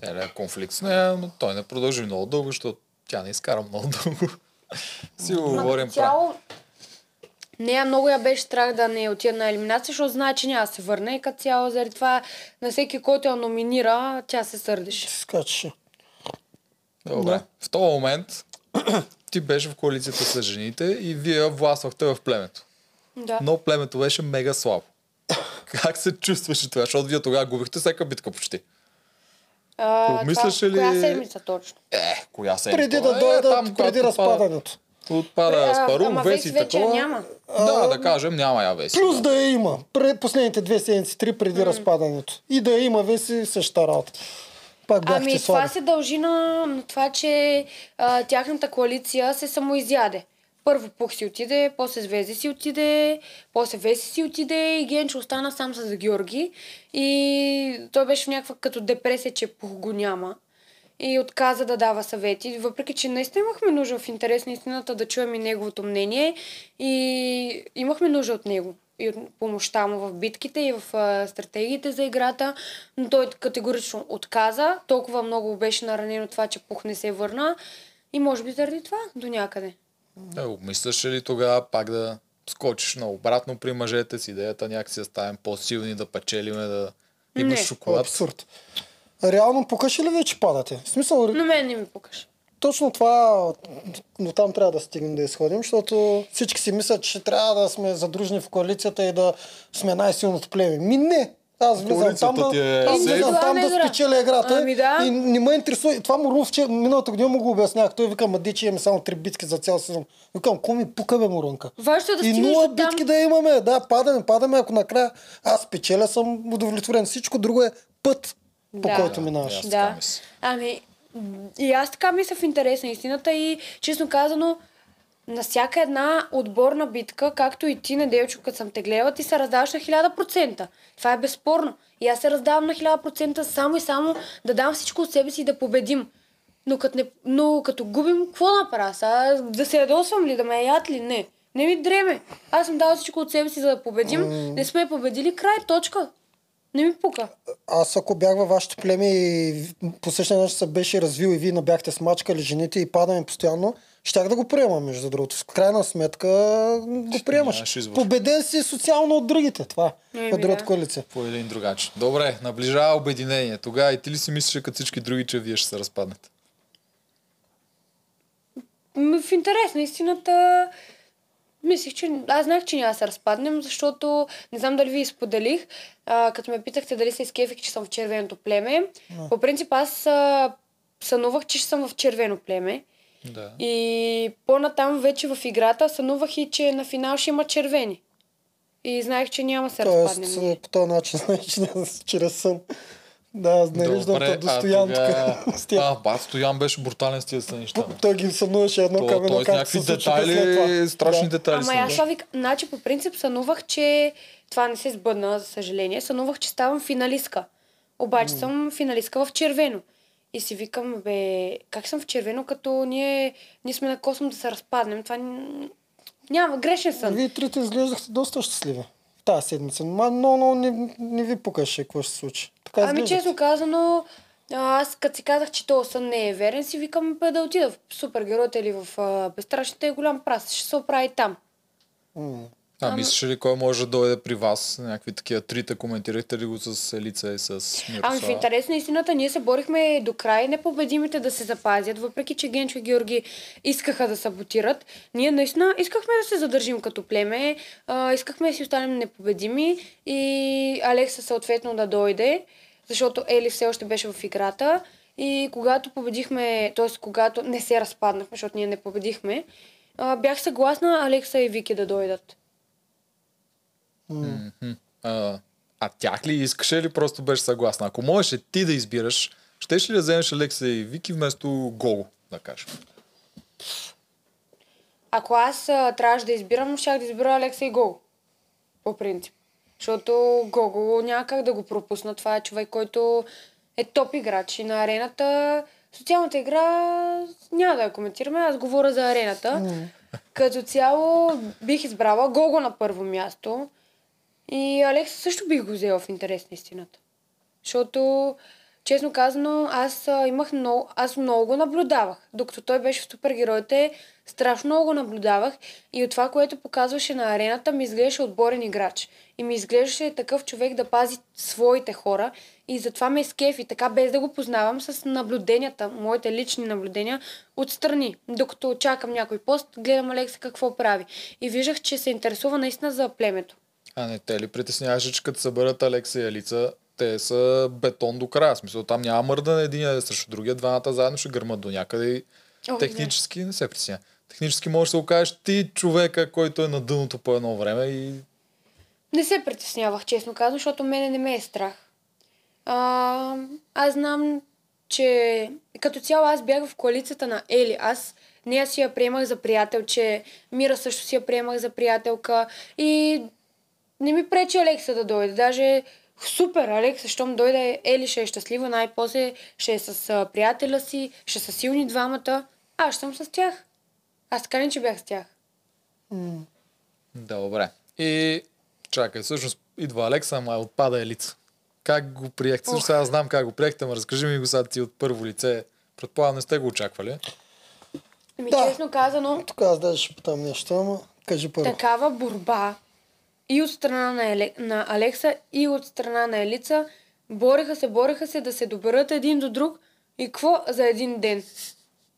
Целият конфликт с нея, но той не продължи много дълго, защото тя не изкара много дълго. си го говорим право. Нея много я беше страх да не отида на елиминация, защото знае, че няма да се върне и като цяло заради това на всеки, който я номинира, тя се сърдеше. Скачаше. Добре. Да. В този момент ти беше в коалицията с жените и вие властвахте в племето. Да. Но племето беше мега слабо. Как се чувстваше това? Защото вие тогава губихте всяка битка почти. А, това, ли- Коя седмица точно? Е, коя се Преди да дойдат, преди разпадането. Отпада А, Спарун, ама Веси такова. няма. Да, да кажем, няма я Веси. Плюс да я има. Пред последните две седмици, три преди разпадането. И да я има веси същата работа. Пак Ами слаби. това се дължи на, на това, че а, тяхната коалиция се самоизяде. Първо Пух си отиде, после Звезди си отиде, после Веси си отиде и Генчо остана сам с Георги. И той беше в някаква като депресия, че Пух го няма. И отказа да дава съвети, въпреки че наистина имахме нужда в интерес на истината да чуем и неговото мнение. И имахме нужда от него и от помощта му в битките и в а, стратегиите за играта, но той категорично отказа. Толкова много беше наранен от това, че Пух не се върна и може би заради това до някъде. Е, обмисляше ли тогава пак да скочиш на обратно при мъжете с идеята някакси да ставим по-силни, да печелиме, да имаш Не. шоколад? Абсурд. Реално покаши ли вече падате? В смисъл, Но мен не ми покаш. точно това, но там трябва да стигнем да изходим, защото всички си мислят, че трябва да сме задружни в коалицията и да сме най-силното племе. Ми не! Аз влизам там да, е аз влизам там да спечеля играта Ами да. и не ме интересува. И това му Руф, че миналата година му го обяснях. Той вика, ма че имаме само три битки за цял сезон. Викам, ко ми пука бе, Мурунка? Важното е да и нула там. битки да имаме. Да, падаме, падаме. Ако накрая аз печеля, съм удовлетворен. Всичко друго е път, по Да. който минаваш. Да. Ами, и аз така мисля в интерес на истината и честно казано, на всяка една отборна битка, както и ти, Неделчо, като съм те гледала, ти се раздаваш на 1000%. Това е безспорно. И аз се раздавам на 1000% само и само да дам всичко от себе си и да победим. Но като, не, но като губим, какво направя? Сега да се ядосвам ли, да ме яд ли? Не. Не ми дреме. Аз съм дала всичко от себе си, за да победим. Не сме победили. Край, точка. Не ми пука. Аз ако бях във вашето племе и по същия начин се беше развил и вие не бяхте смачкали жените и падаме постоянно, щях да го приема, между другото. В крайна сметка го приемаш. Победен си социално от другите. Това Еми, от другата коалиция. По един другачин. Добре, наближава обединение. Тогава и ти ли си мислиш, като всички други, че вие ще се разпаднете? В интерес на истината, мислих, че аз знаех, че няма да се разпаднем, защото не знам дали ви споделих, а, като ме питахте дали се изкефих, че съм в червеното племе. По принцип аз а, сънувах, че ще съм в червено племе. Да. И по-натам вече в играта сънувах и, че на финал ще има червени. И знаех, че няма да се Тоест, разпаднем. по този начин, знаеш, че чрез сън. Да, аз не виждам то до Стоян тук. А, бат Стоян беше брутален с тия сънища. Той ги сънуваше едно към То, едно, както някакви детайли, това. страшни Да. детайли. Ама са. аз вик... Значи по принцип сънувах, че това не се сбъдна, за съжаление. Сънувах, че ставам финалистка. Обаче съм финалистка в червено. И си викам, бе, как съм в червено, като ние, ние сме на косъм да се разпаднем. Това няма, грешен съм. Вие трите изглеждахте доста щастливи тази седмица. Ма, но, но не, не ви покаше какво ще се случи. Така Ами изглеждате. честно казано, аз като си казах, че този сън не е верен, си викам бе, да отида в супергероите или в а, безстрашните е голям прас. Ще се оправи там. М. А, мислиш ли кой може да дойде при вас? Някакви такива трите коментирахте ли го с Елица и с Мирослава? Ами в интерес на истината, ние се борихме до край непобедимите да се запазят, въпреки че Генчо и Георги искаха да саботират. Ние наистина искахме да се задържим като племе, а, искахме да си останем непобедими и Алекса съответно да дойде, защото Ели все още беше в играта. И когато победихме, т.е. когато не се разпаднахме, защото ние не победихме, а, бях съгласна Алекса и Вики да дойдат. А, а тях ли искаше или просто беше съгласна? Ако можеше ти да избираш, щеш ли да вземеш Алекса и Вики вместо Гого, да кажем? Ако аз а, трябваше да избирам, щях да избера Алекса и Гого. По принцип. Защото Гого няма как да го пропусна. Това е човек, който е топ играч. И на арената, социалната игра, няма да я коментираме, аз говоря за арената. Като цяло бих избрала Гого на първо място. И Алекса също бих го взела в интерес на истината. Защото, честно казано, аз имах много, аз много го наблюдавах. Докато той беше в супергероите, страшно много го наблюдавах и от това, което показваше на арената, ми изглеждаше отборен играч. И ми изглеждаше такъв човек да пази своите хора и затова ме скефи, така без да го познавам с наблюденията, моите лични наблюдения отстрани. Докато чакам някой пост, гледам Алекса какво прави. И виждах, че се интересува наистина за племето. А не те ли притесняваше, че като съберат Алекса и Елица, те са бетон до края. В смисъл, там няма мърдане един срещу другия, двамата заедно ще гърмат до някъде и О, не. технически не се притеснява. Технически можеш да се окажеш ти човека, който е на дъното по едно време и Не се притеснявах, честно казвам, защото мене не ме е страх. А, аз знам, че като цяло аз бях в коалицията на Ели. Аз нея си я приемах за приятел, че Мира също си я приемах за приятелка и не ми пречи Алекса да дойде. Даже супер, Алекса, щом дойде, Ели ще е щастлива, най-после ще е с приятеля си, ще са силни двамата. Аз съм с тях. Аз така не, че бях с тях. М. Добре. И чакай, всъщност идва Алекса, ама отпада Елица. Как го приехте? Също сега знам как го приехте, ама разкажи ми го сега ти от първо лице. Предполагам, не сте го очаквали. Ами, Да. честно казано, Тук аз даже ще питам нещо, ама кажи първо. такава борба и от страна на, Еле... на Алекса, и от страна на Елица. Бореха се, бореха се да се доберат един до друг. И какво за един ден?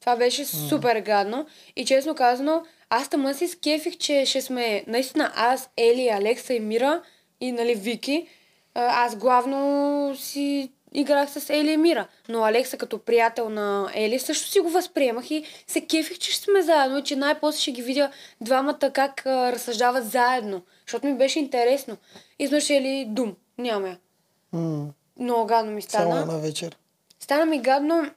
Това беше супер гадно. И честно казано, аз тъмън си скефих, че ще сме наистина аз, Ели, Алекса и Мира и нали Вики. Аз главно си играх с Ели и Мира. Но Алекса като приятел на Ели също си го възприемах и се кефих, че ще сме заедно и че най-после ще ги видя двамата как а, разсъждават заедно. Защото ми беше интересно. Изведнъж Ели дум. Няма я. М. Много гадно ми Само стана. една вечер. Стана ми гадно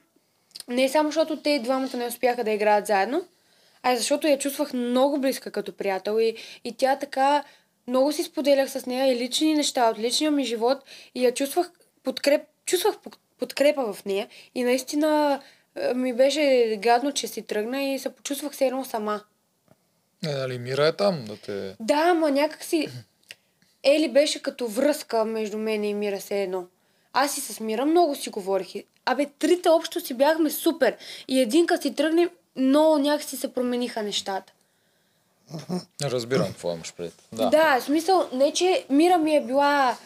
не само защото те двамата не успяха да играят заедно, а и защото я чувствах много близка като приятел и, и тя така много си споделях с нея и лични неща от личния ми живот и я чувствах подкреп, чувствах под- подкрепа в нея и наистина е, ми беше гадно, че си тръгна и се почувствах все едно сама. Не, нали, Мира е там да те... Да, ама някак си... Ели беше като връзка между мен и Мира се едно. Аз и с Мира много си говорих. Абе, трите общо си бяхме супер. И един като си тръгне, много някакси се промениха нещата. Разбирам какво имаш пред. Да. Да, в смисъл, не че Мира ми е била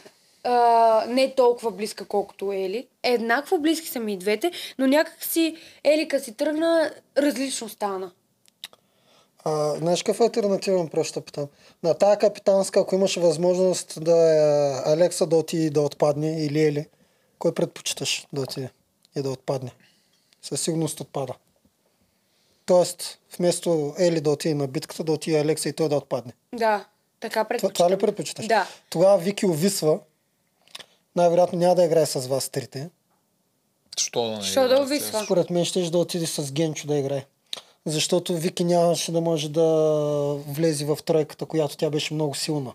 а, не толкова близка, колкото Ели. Еднакво близки са ми и двете, но някак си Ели като си тръгна, различно стана. А, знаеш какъв е альтернативен питам? На тая капитанска, ако имаше възможност да е Алекса да отиде и да отпадне или Ели, кой предпочиташ да отиде и да отпадне? Със сигурност отпада. Тоест, вместо Ели да отиде на битката, да отиде Алекса и той да отпадне. Да, така Това, предпочитам. това ли предпочиташ? Да. Тогава Вики увисва. Най-вероятно няма да играе с вас трите. Що да не Що да увисва? Според мен ще да отиде с Генчо да играе. Защото Вики нямаше да може да влезе в тройката, която тя беше много силна.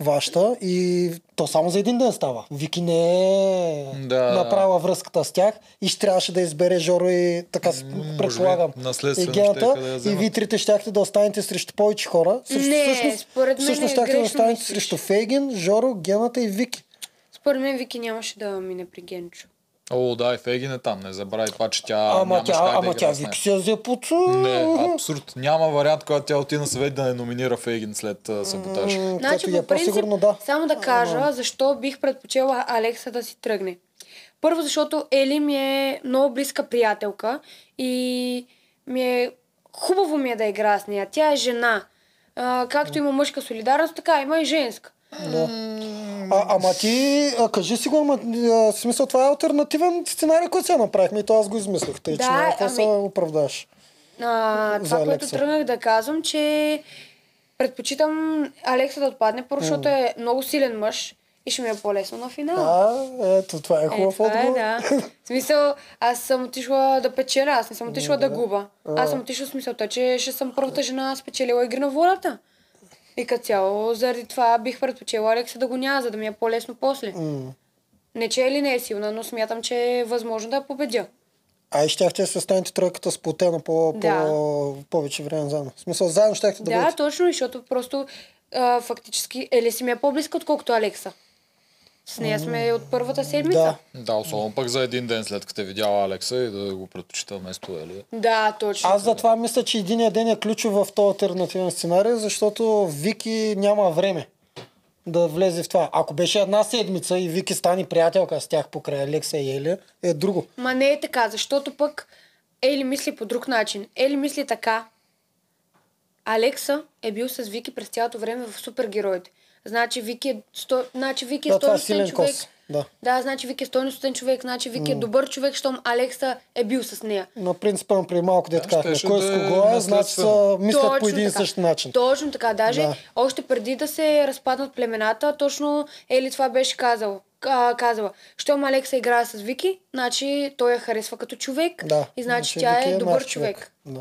Вашата и то само за един ден става. Вики не е Да. направила връзката с тях и ще трябваше да избере Жоро и така с- М, може предполагам. и гената, щяха да и вие трите щяхте да останете срещу повече хора. Срещу, Не, според мен всъщност е щяхте да останете мислиш. срещу Фейгин, Жоро, Гената и Вики. Според мен Вики нямаше да мине при Генчо. О, да, и Фегин е там. Не забравяй това, че тя ама тя, как да ама тя. Вики се взе под... Не, абсурд. Няма вариант, когато тя отиде на съвет да не номинира Фейгин след а, саботаж. М, Значи, по принцип, по-сигурно да. само да кажа, защо бих предпочела Алекса да си тръгне. Първо, защото Ели ми е много близка приятелка и ми е хубаво ми е да игра с нея. Тя е жена. А, както има мъжка солидарност, така има и женска. Да. А, ама ти, а, кажи си го, ама, а, смисъл това е альтернативен сценарий, който сега направихме и то аз го измислих. Тъй, че Да, няма какво ами- се оправдаш. А, това, което Алекса. тръгнах да казвам, че предпочитам Алекса да отпадне, защото е много силен мъж и ще ми е по-лесно на финала. А, ето, това е Е, хубав е, отговор. да. В смисъл, аз съм отишла да печеля, аз не съм отишла да губа. Аз съм отишла с мисълта, че ще съм първата жена спечелила игри на волята. И като цяло, заради това бих предпочела Алекса да го няма, за да ми е по-лесно после. М. Не, че Ели не е силна, но смятам, че е възможно да я победя. А и щяхте да се останете тройката сплотена по, Да. по повече време заедно. В смисъл, заедно щяхте да, Да, бъдете. точно, защото просто а, фактически Ели си ми е по-близка, отколкото Алекса. С нея сме от първата седмица. Да. Да, особено пък за един ден след като е видяла Алекса и да го предпочита вместо Ели. Да, точно. Аз затова мисля, че единия ден е ключов в този альтернативен сценарий, защото Вики няма време да влезе в това. Ако беше една седмица и Вики стане приятелка с тях покрай Алекса и Ели, е друго. Ма не е така, защото пък Ели мисли по друг начин. Ели мисли така. Алекса е бил с Вики през цялото време в супергероите. Значи Вики е, сто... значи Вики е Да, е стойностен силен човек. кос. Да. Да, значи Вики е стойностен човек, значи Вики е добър човек, щом Алекса е бил с нея. На принципа на преди малко дете Да, казахме, кой да с е кого е, значи са мислят по Точно един и така. същи начин. Точно така. Даже Да. още преди да се разпаднат племената, точно Ели това беше казал. А, казала, щом Алекса играе с Вики, значи той я харесва като човек Да. и значи тя Вики е добър наш човек. Да.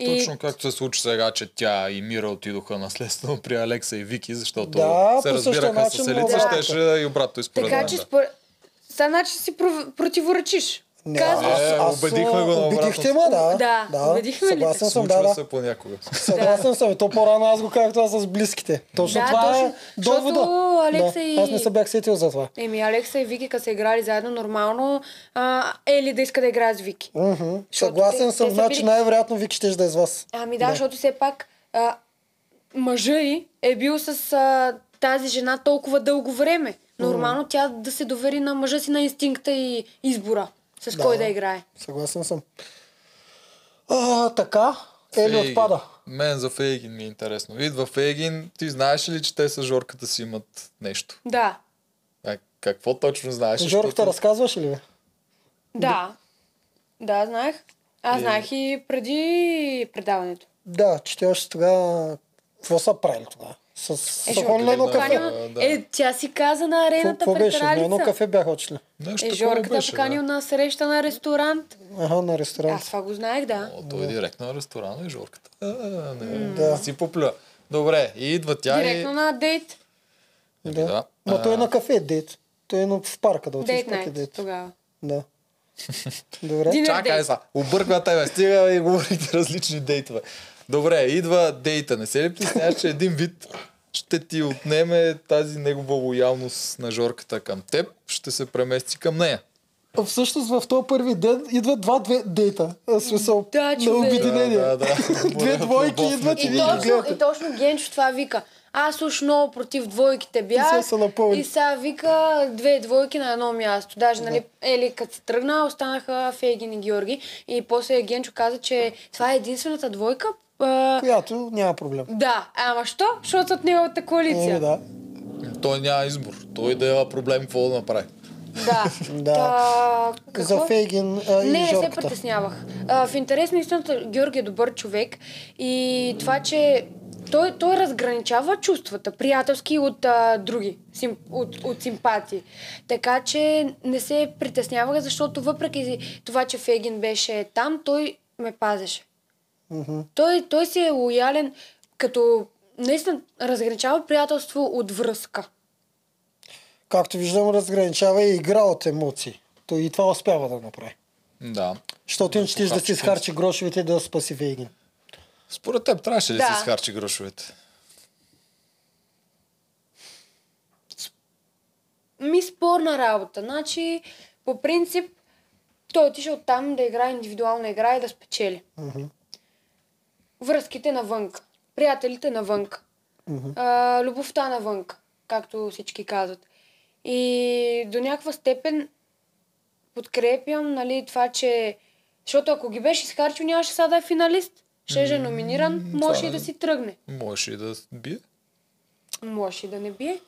И Точно както се случи сега, че тя и Мира отидоха наследствено при Алекса и Вики, защото Да, се разбираха с Елица, да. щеше и обратно и според Така мен. че да. спор... Сега значи си противоречиш. Не, Казваш, Е, убедихме го на Убедихте ме, обратното. да. Да, убедихме ли? Съгласен съм, да, да. се понякога. Съгласен съм. И то по-рано аз го казах това с близките. Точно Да, това точно. е Защото довода. Алекса да. и- Аз не се бях сетил за това. Еми, Алекса и Вики, като са играли заедно нормално, а, Ели да иска да играе с Вики. Съгласен те- съм, те значи били- най-вероятно Вики ще да е с вас. Ами да, защото все пак а, мъжа й е бил с а, тази жена толкова дълго време. Нормално тя да се довери на мъжа си на инстинкта и избора с Да. кой да играе. Съгласен съм. А, така, Ели Фейгин. отпада. Мен за Фейгин ми е интересно. Идва Фейгин, ти знаеш ли, че те с Жорката си имат нещо? Да, А, какво точно знаеш? Жорката Защото- разказваш ли? да. Да, знаех. Аз И- знаех и преди предаването. Да, че те още тогава... Какво са правили тогава? С, с Е, едно да. кафе. поканил- да. Е, тя си каза на арената Какво пред беше? На едно кафе бяха отшли. Нещо Е, Жорката беше, поканил да. на среща на ресторант. Ага, на ресторант. Аз това го знаех, да. О, той е директно на ресторана и Жорката. А, не, Да. да. си поплюва. Добре, и идва тя Директно и... на дейт. Еми, Да. да. Ма той е А, на кафе дейт. Той е на, в парка да отидеш Дейт е дейт. тогава. Да. Добре. Динер Чакай са, обърква тебе, стига и говорите различни дейтове. Добре, идва дейта. Не се ли притесняваш, че един вид ще ти отнеме тази негова лоялност на Жорката към теб, ще се премести към нея. Всъщност в този първи ден идват два-две дейта. В смисъл Да, на обединение. Да, да, да. Две двойки идват и И точно, и точно Генчо това вика. Аз уж много против двойките И бях. сега са напълни. И сега вика две двойки на едно място. Даже, нали, Ели, като се тръгна, останаха Фейгин и Георги. И после Генчо каза, че това е единствената двойка, А, Която няма проблем. да, ама що? Защото от неговата коалиция. Е, да. Той няма избор. Той да има проблем, какво да направи. Да. Да. Та, какво? За Фейгин а, и Не, не се Жорката. притеснявах. А, в интерес на истината, Георги е добър човек и това, че той, той разграничава чувствата, приятелски от а, други, сим, от, от симпатии. Така че не се притеснявах, защото въпреки това, че Фегин беше там, той ме пазеше. Мгм. Той, той си е лоялен, като наистина разграничава приятелство от връзка. Както виждам, разграничава и игра от емоции. Той и това успява да направи. Да. Защото иначе щеш да си изхарчи грошовете и да спаси Фейгин. Според теб трябваше ли да Да. си изхарчи грошовете? Ми спорна работа. Значи, по принцип, той е отишъл там да играе индивидуална игра и да спечели. Мгм. Връзките навънка, приятелите навънка, Мгм. а, любовта навънка, както всички казват. И до някаква степен подкрепям нали, това, че... Защото ако ги беше изхарчил, нямаше сега да е финалист. Ще е номиниран, може и е. да си тръгне. Можеше и да бие. Може и да не бие.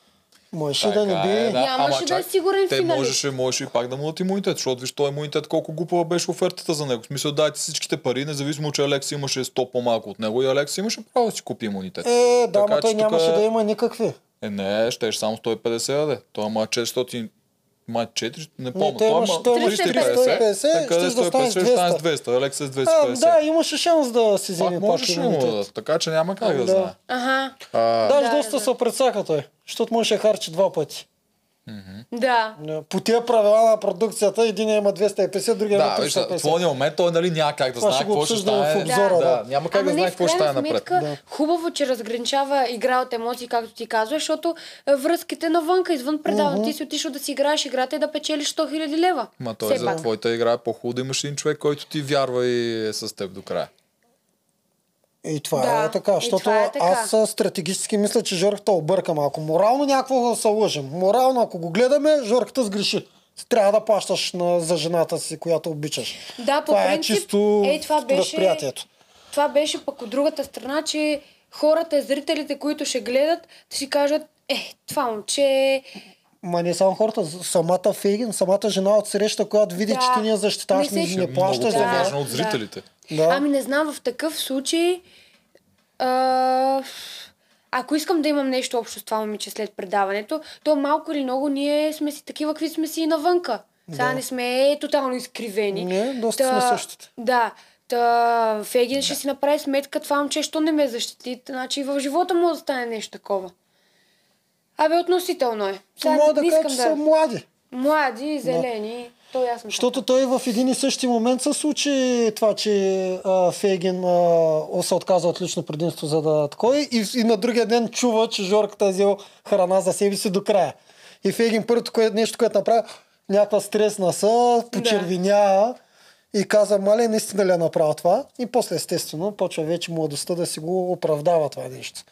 Можеше да не Така би... е, Нямаше Ама да е сигурен те финалист. можеше, можеше и пак да му дадат имунитет, защото виж този имунитет колко глупава беше офертата за него. В смисъл дайте всичките пари, независимо, че Алекс имаше 100 по-малко от него и Алекс имаше право да си купи имунитет. Е, да, Така ама той нямаше тук е- да има никакви. Е, не, щеше само 150 да. Той има 400, май 4, не помня. той Той имаше- има той имаше 350, 350, така да е щеше да стане 150, ще стане 200. 200. Алекс е с А, 250. да, имаше шанс да си вземе Пак пак можеше да му дадат, така че няма как да, Да. знае. Ага, А, Даже Да, доста да. се прецака той, защото можеше да харчи два пъти. Да. По тия правила на продукцията, един има 250, другия има да, виж, в 350. този момент той нали, няма как да знае какво ще стане. в обзора, да. да. Няма как да Ама знае не, в какво ще стане напред. Да. хубаво, че разграничава игра от емоции, както ти казваш, защото е, връзките навънка, извън предаване, ти си отишъл да си играеш играта и да печелиш 100 000 лева. Ма той за твоята игра е по-хубаво да имаш един човек, който ти вярва и е с теб до края. И това Да, е така, защото е така. аз а, стратегически мисля, че Жорката обърка малко. Морално някакво да се лъжем. Морално, ако го гледаме, Жорката сгреши. Трябва да плащаш на, за жената си, която обичаш. Да, по това принцип, е чисто ей, това беше, възприятието. това беше пък от другата страна, че хората, зрителите, които ще гледат, да си кажат, е, това момче Ма не само хората, самата Фейгин, самата жена от среща, която види, Да. че ти ни я защитаваш, Не не, се- не, е плащаш за Да. нея. по-важно от Да. зрителите. Да. Ами не знам, в такъв случай, а, ако искам да имам нещо общо с това момиче след предаването, то малко или много ние сме си такива, какви сме си и навънка. Сега Да. не сме тотално изкривени. Не, доста сме същите. Да. Та, Фегин ще си направи сметка това момче, що не ме защити. Значи в живота му да стане нещо такова. Абе, относително е. Сега Мога да кажа, че да... са млади. Млади, зелени, то ясно. Защото той в един и същи момент се случи това, че а, Фейгин а, се отказа от лично предимство за да такова и, и на другия ден чува, че Жорката е взел храна за себе си до края. И Фейгин първото кое, нещо, което направи, някаква стресна са, почервиня и каза, мале, наистина ли е направил това? И после естествено почва вече младостта да си го оправдава това нещо.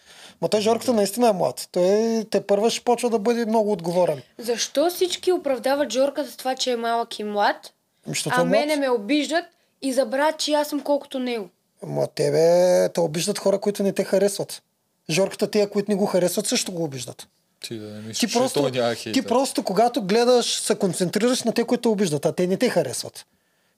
Ма той Жорката наистина е млад. Той те първа ще почва да бъде много отговорен. Защо всички оправдават Джорка за това, че е малък и млад, Ами, Защото а е млад. мене ме обиждат и забравят, че аз съм колкото него? Ма тебе те обиждат хора, които не те харесват. Жорката тия, които не го харесват, също го обиждат. Ти да не мислиш, Ти просто, ти просто, когато гледаш, се концентрираш на те, които обиждат, а те не те харесват.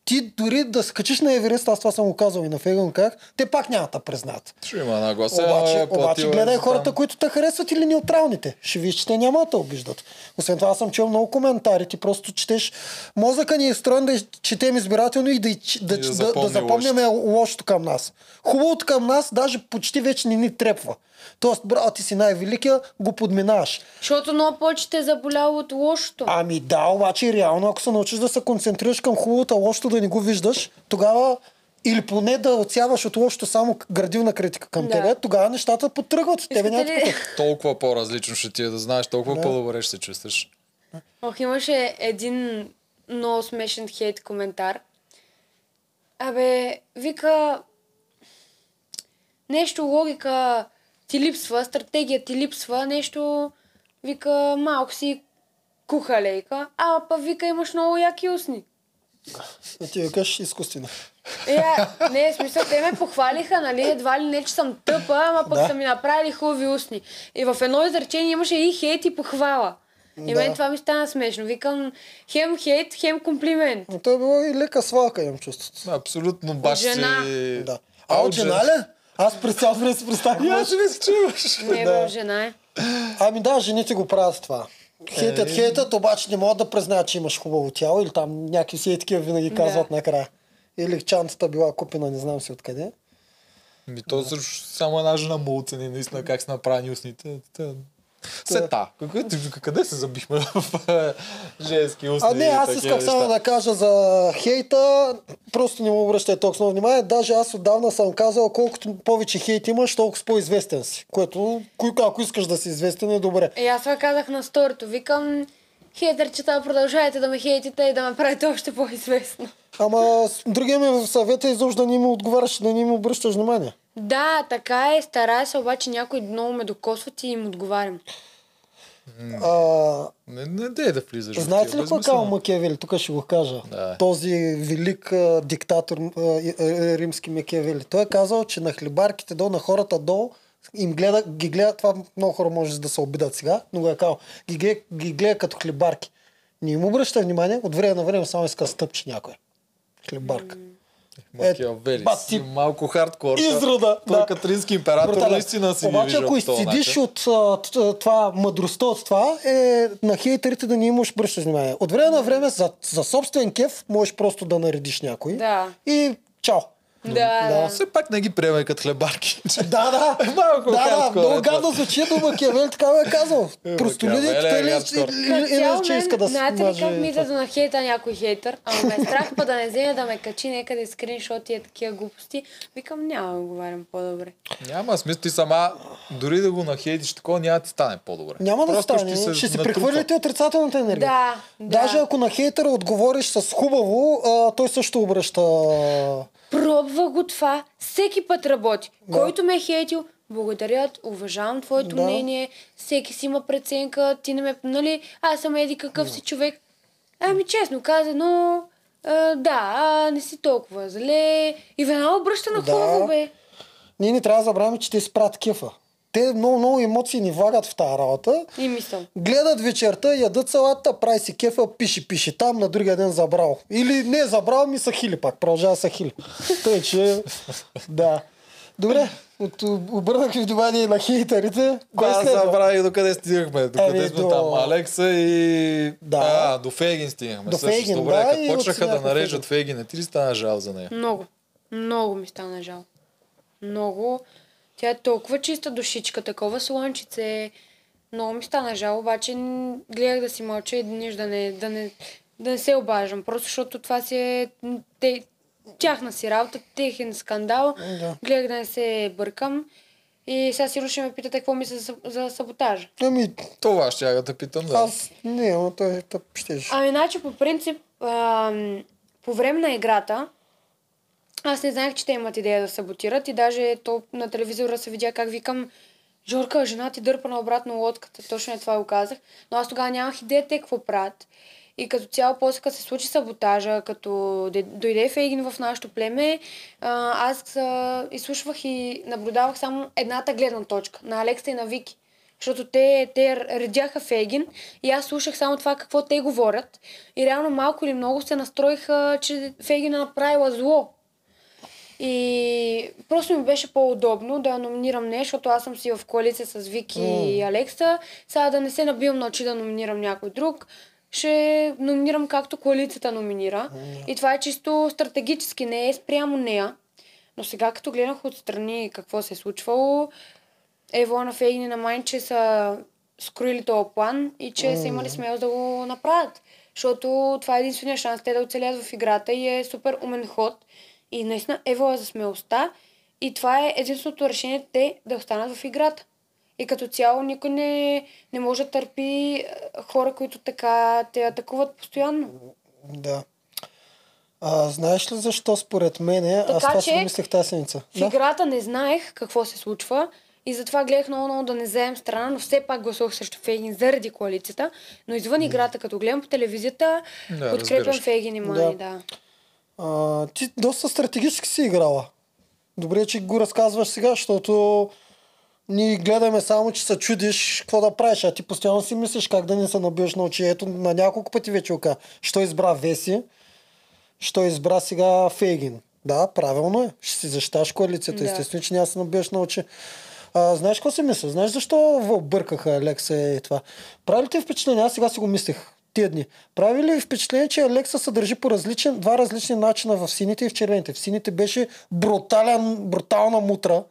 Ти дори да скачиш на Еверест, аз това съм го казал и на Фейгън как, те пак няма да признаят. Ще има една гласа. Обаче, е, обаче гледай за хората, там. които те харесват или неутралните. Ще виж, че те няма да те обиждат. Освен това, аз съм чел много коментари. Ти просто четеш. Мозъка ни е строен да четем избирателно и да, да, да, да да, да запомняме лошото към нас. Хубавото към нас даже почти вече не ни трепва. Тоест, браво, ти си най-великия, го подминаваш. Защото много повече те е заболяло от лошото. Ами да, обаче реално, ако се научиш да се концентрираш към хубавото, лошото да не го виждаш, тогава или поне да отсяваш от лошото само градивна критика към Да. тебе, тогава нещата потръгват. Тебе Искате няма ли- да Толкова по-различно ще ти е да знаеш, толкова Да. по-добре ще се чувстваш. Ох, имаше един много смешен хейт коментар. Абе, вика, нещо логика ти липсва, стратегия ти липсва, нещо, вика, малко си кухалейка, а па вика имаш много яки устни. Да ти викаш изкуствено. Е, а, не, в смисъл, те ме похвалиха, нали, едва ли не, че съм тъпа, ама пък Да. са ми направили хубави устни. И в едно изречение имаше и хейт и похвала. И Да. мен това ми стана смешно. Викам, хем хейт, хем комплимент. Но той е било и лека свалка, имам чувството. Абсолютно баш жена. си... Да. А от жена ли? Аз през цялото време си представям. Я ще не се чуваш. Не, Да. жена е. Ами да, жените го правят това. Хейтят, Е. хейтят, обаче не могат да признаят, че имаш хубаво тяло или там някакви си такива винаги казват Да. накрая. Или чантата била купена, не знам си откъде. Ми то също само една жена му оцени наистина как са направени устните. Та- Сета. Къде, къде се забихме в е, женски устни? А не, аз исках само да кажа за хейта, просто не му обръщай толкова внимание. Даже аз отдавна съм казал, колкото повече хейт имаш, толкова по-известен си. Което, кой- ако искаш да си известен, е добре. И аз това казах на сторито. Викам, хейтерчета, продължайте да ме хейтите и да ме правите още по-известно. Ама другия ми съвет е изобщо да не ми отговаряш, да не ми обръщаш внимание. Да, така е, старая се, обаче някои много ме докосват и им отговарям. А, Не, не дей да влизаш. Знаете ли какво е казал Макиавели? Тук ще го кажа. Да. Този велик а, диктатор а, римски Макиавели. Той е казал, че на хлебарките долу, на хората долу, им гледа, ги гледа, това много хора може да се обидат сега, но го е казал, ги гледа, ги гледа като хлебарки. Не им обръща внимание, от време на време само иска стъпче някой. Хлебарка. Макиавели. Е, ти- малко хардкор. Изрода, Той да. като римски император Брутален. наистина си Обаче, ако изцедиш от това мъдростта от това, е на хейтерите да не имаш бръщаш внимание. От време на време за, за собствен кеф можеш просто да наредиш някой. Да. И чао. Да, Да. да. Все пак не ги приемай като хлебарки. Да, да. Малко да, да, е много гадно звучи, но Макиавел така ме е казал. Просто Макиавели люди, е те ли, хардкор. или- или- че иска да се знаете ли как ми да нахейта някой хейтър? Ама ме е страх па да не вземе да ме качи някъде скриншоти и такива глупости. Викам, няма да говорим по-добре. Няма смисъл ти сама, дори да го нахейтиш такова, няма да ти стане по-добре. Няма да Просто стане. Ще, си натрупва. прехвърляте отрицателната енергия. Да, Даже да. ако на хейтера отговориш с хубаво, той също обръща... Пробва го това. Всеки път работи. Да. Който ме е хейтил, благодаря, уважавам твоето Да. мнение, всеки си има преценка, ти не ме, нали, аз съм еди какъв си човек. Ами честно казано, а, да, а, не си толкова зле. И веднага обръща на Да. хубаво, бе. Ние не трябва да забравяме, че те спрат кефа. Те много, много емоции ни влагат в тази работа. И мисъл. Гледат вечерта, ядат салата, прави си кефа, пише, пише там, на другия ден забрал. Или не е забрал, ми са хили пак, продължава са хили. Тъй, че, да. Добре, от, обърнах ви внимание на хейтерите. Кой Да, забравих до къде стигнахме. До къде Ами, сме до- там? Алекса и... Да. А, до Фейгин стигнахме. До също. Фейгин, Добре, да, като почнаха да нарежат Фейгин, не ти ли стана жал за нея? Много. Много ми стана жал. Много. Тя е толкова чиста душичка, такова слънчице. Много ми стана жал, обаче гледах да си мълча и нищо да не, да не, да не се обаждам. Просто защото това си е те, тяхна си работа, техен скандал. Да. Гледах да не се бъркам. И сега сигурно ще ме питате какво мисля за, за саботажа. Ами, Това ще я да питам, да. аз не, ама той е тъп, ще Ами, значи, по принцип, ам, по време на играта, аз не знаех, че те имат идея да саботират и даже то на телевизора се видя как викам Жорка, жена ти дърпа на обратно лодката. Точно е това го казах. Но аз тогава нямах идея те какво правят. И като цяло, после като се случи саботажа, като де- дойде Фейгин в нашото племе, аз изслушвах и наблюдавах само едната гледна точка на Алекса и на Вики. Защото те, те редяха Фейгин и аз слушах само това какво те говорят. И реално малко или много се настроиха, че Фейгин е направила зло. И просто ми беше по-удобно да номинирам не, защото аз съм си в коалиция с Вики и Алекса. Сега да не се набивам на очи да номинирам някой друг. Ще номинирам както коалицията номинира. И това е чисто стратегически, не е спрямо нея. Но сега като гледах отстрани какво се е случвало, Ево на Фейгин и на Майн, че са скроили този план и че са имали смелост да го направят. Защото това е единствения шанс те да оцелят в играта и е супер умен ход. И наистина Ево е за смелостта и това е единственото решение те да останат в играта. И като цяло никой не, не може да търпи хора, които така те атакуват постоянно. Да. А, знаеш ли защо според мен, аз Така това си мислех тази седмица. В Да. играта не знаех какво се случва И затова гледах много, много да не вземем страна, но все пак гласувах срещу Фейгин заради коалицията. Но извън играта, като гледам по телевизията, Да, подкрепям разбираш. Фейгин и Мани, Да. да. А, ти доста стратегически си играла. Добре, че го разказваш сега, защото ние гледаме само, че се чудиш какво да правиш, а ти постоянно си мислиш как да не се набиеш на очи. Ето на няколко пъти вече ока. Що избра Веси, що избра сега Фейгин. Да, правилно е. Ще си защиташ коалицията. Да. Естествено, че няма се набиеш на очи. А, знаеш какво си мисля? Знаеш защо бъркаха Алекса и това? Прави ли ти впечатление? Аз сега си го мислех тия дни. Прави ли впечатление, че Алекса се държи по различен, два различни начина в сините и в червените? В сините беше брутален, брутална мутра.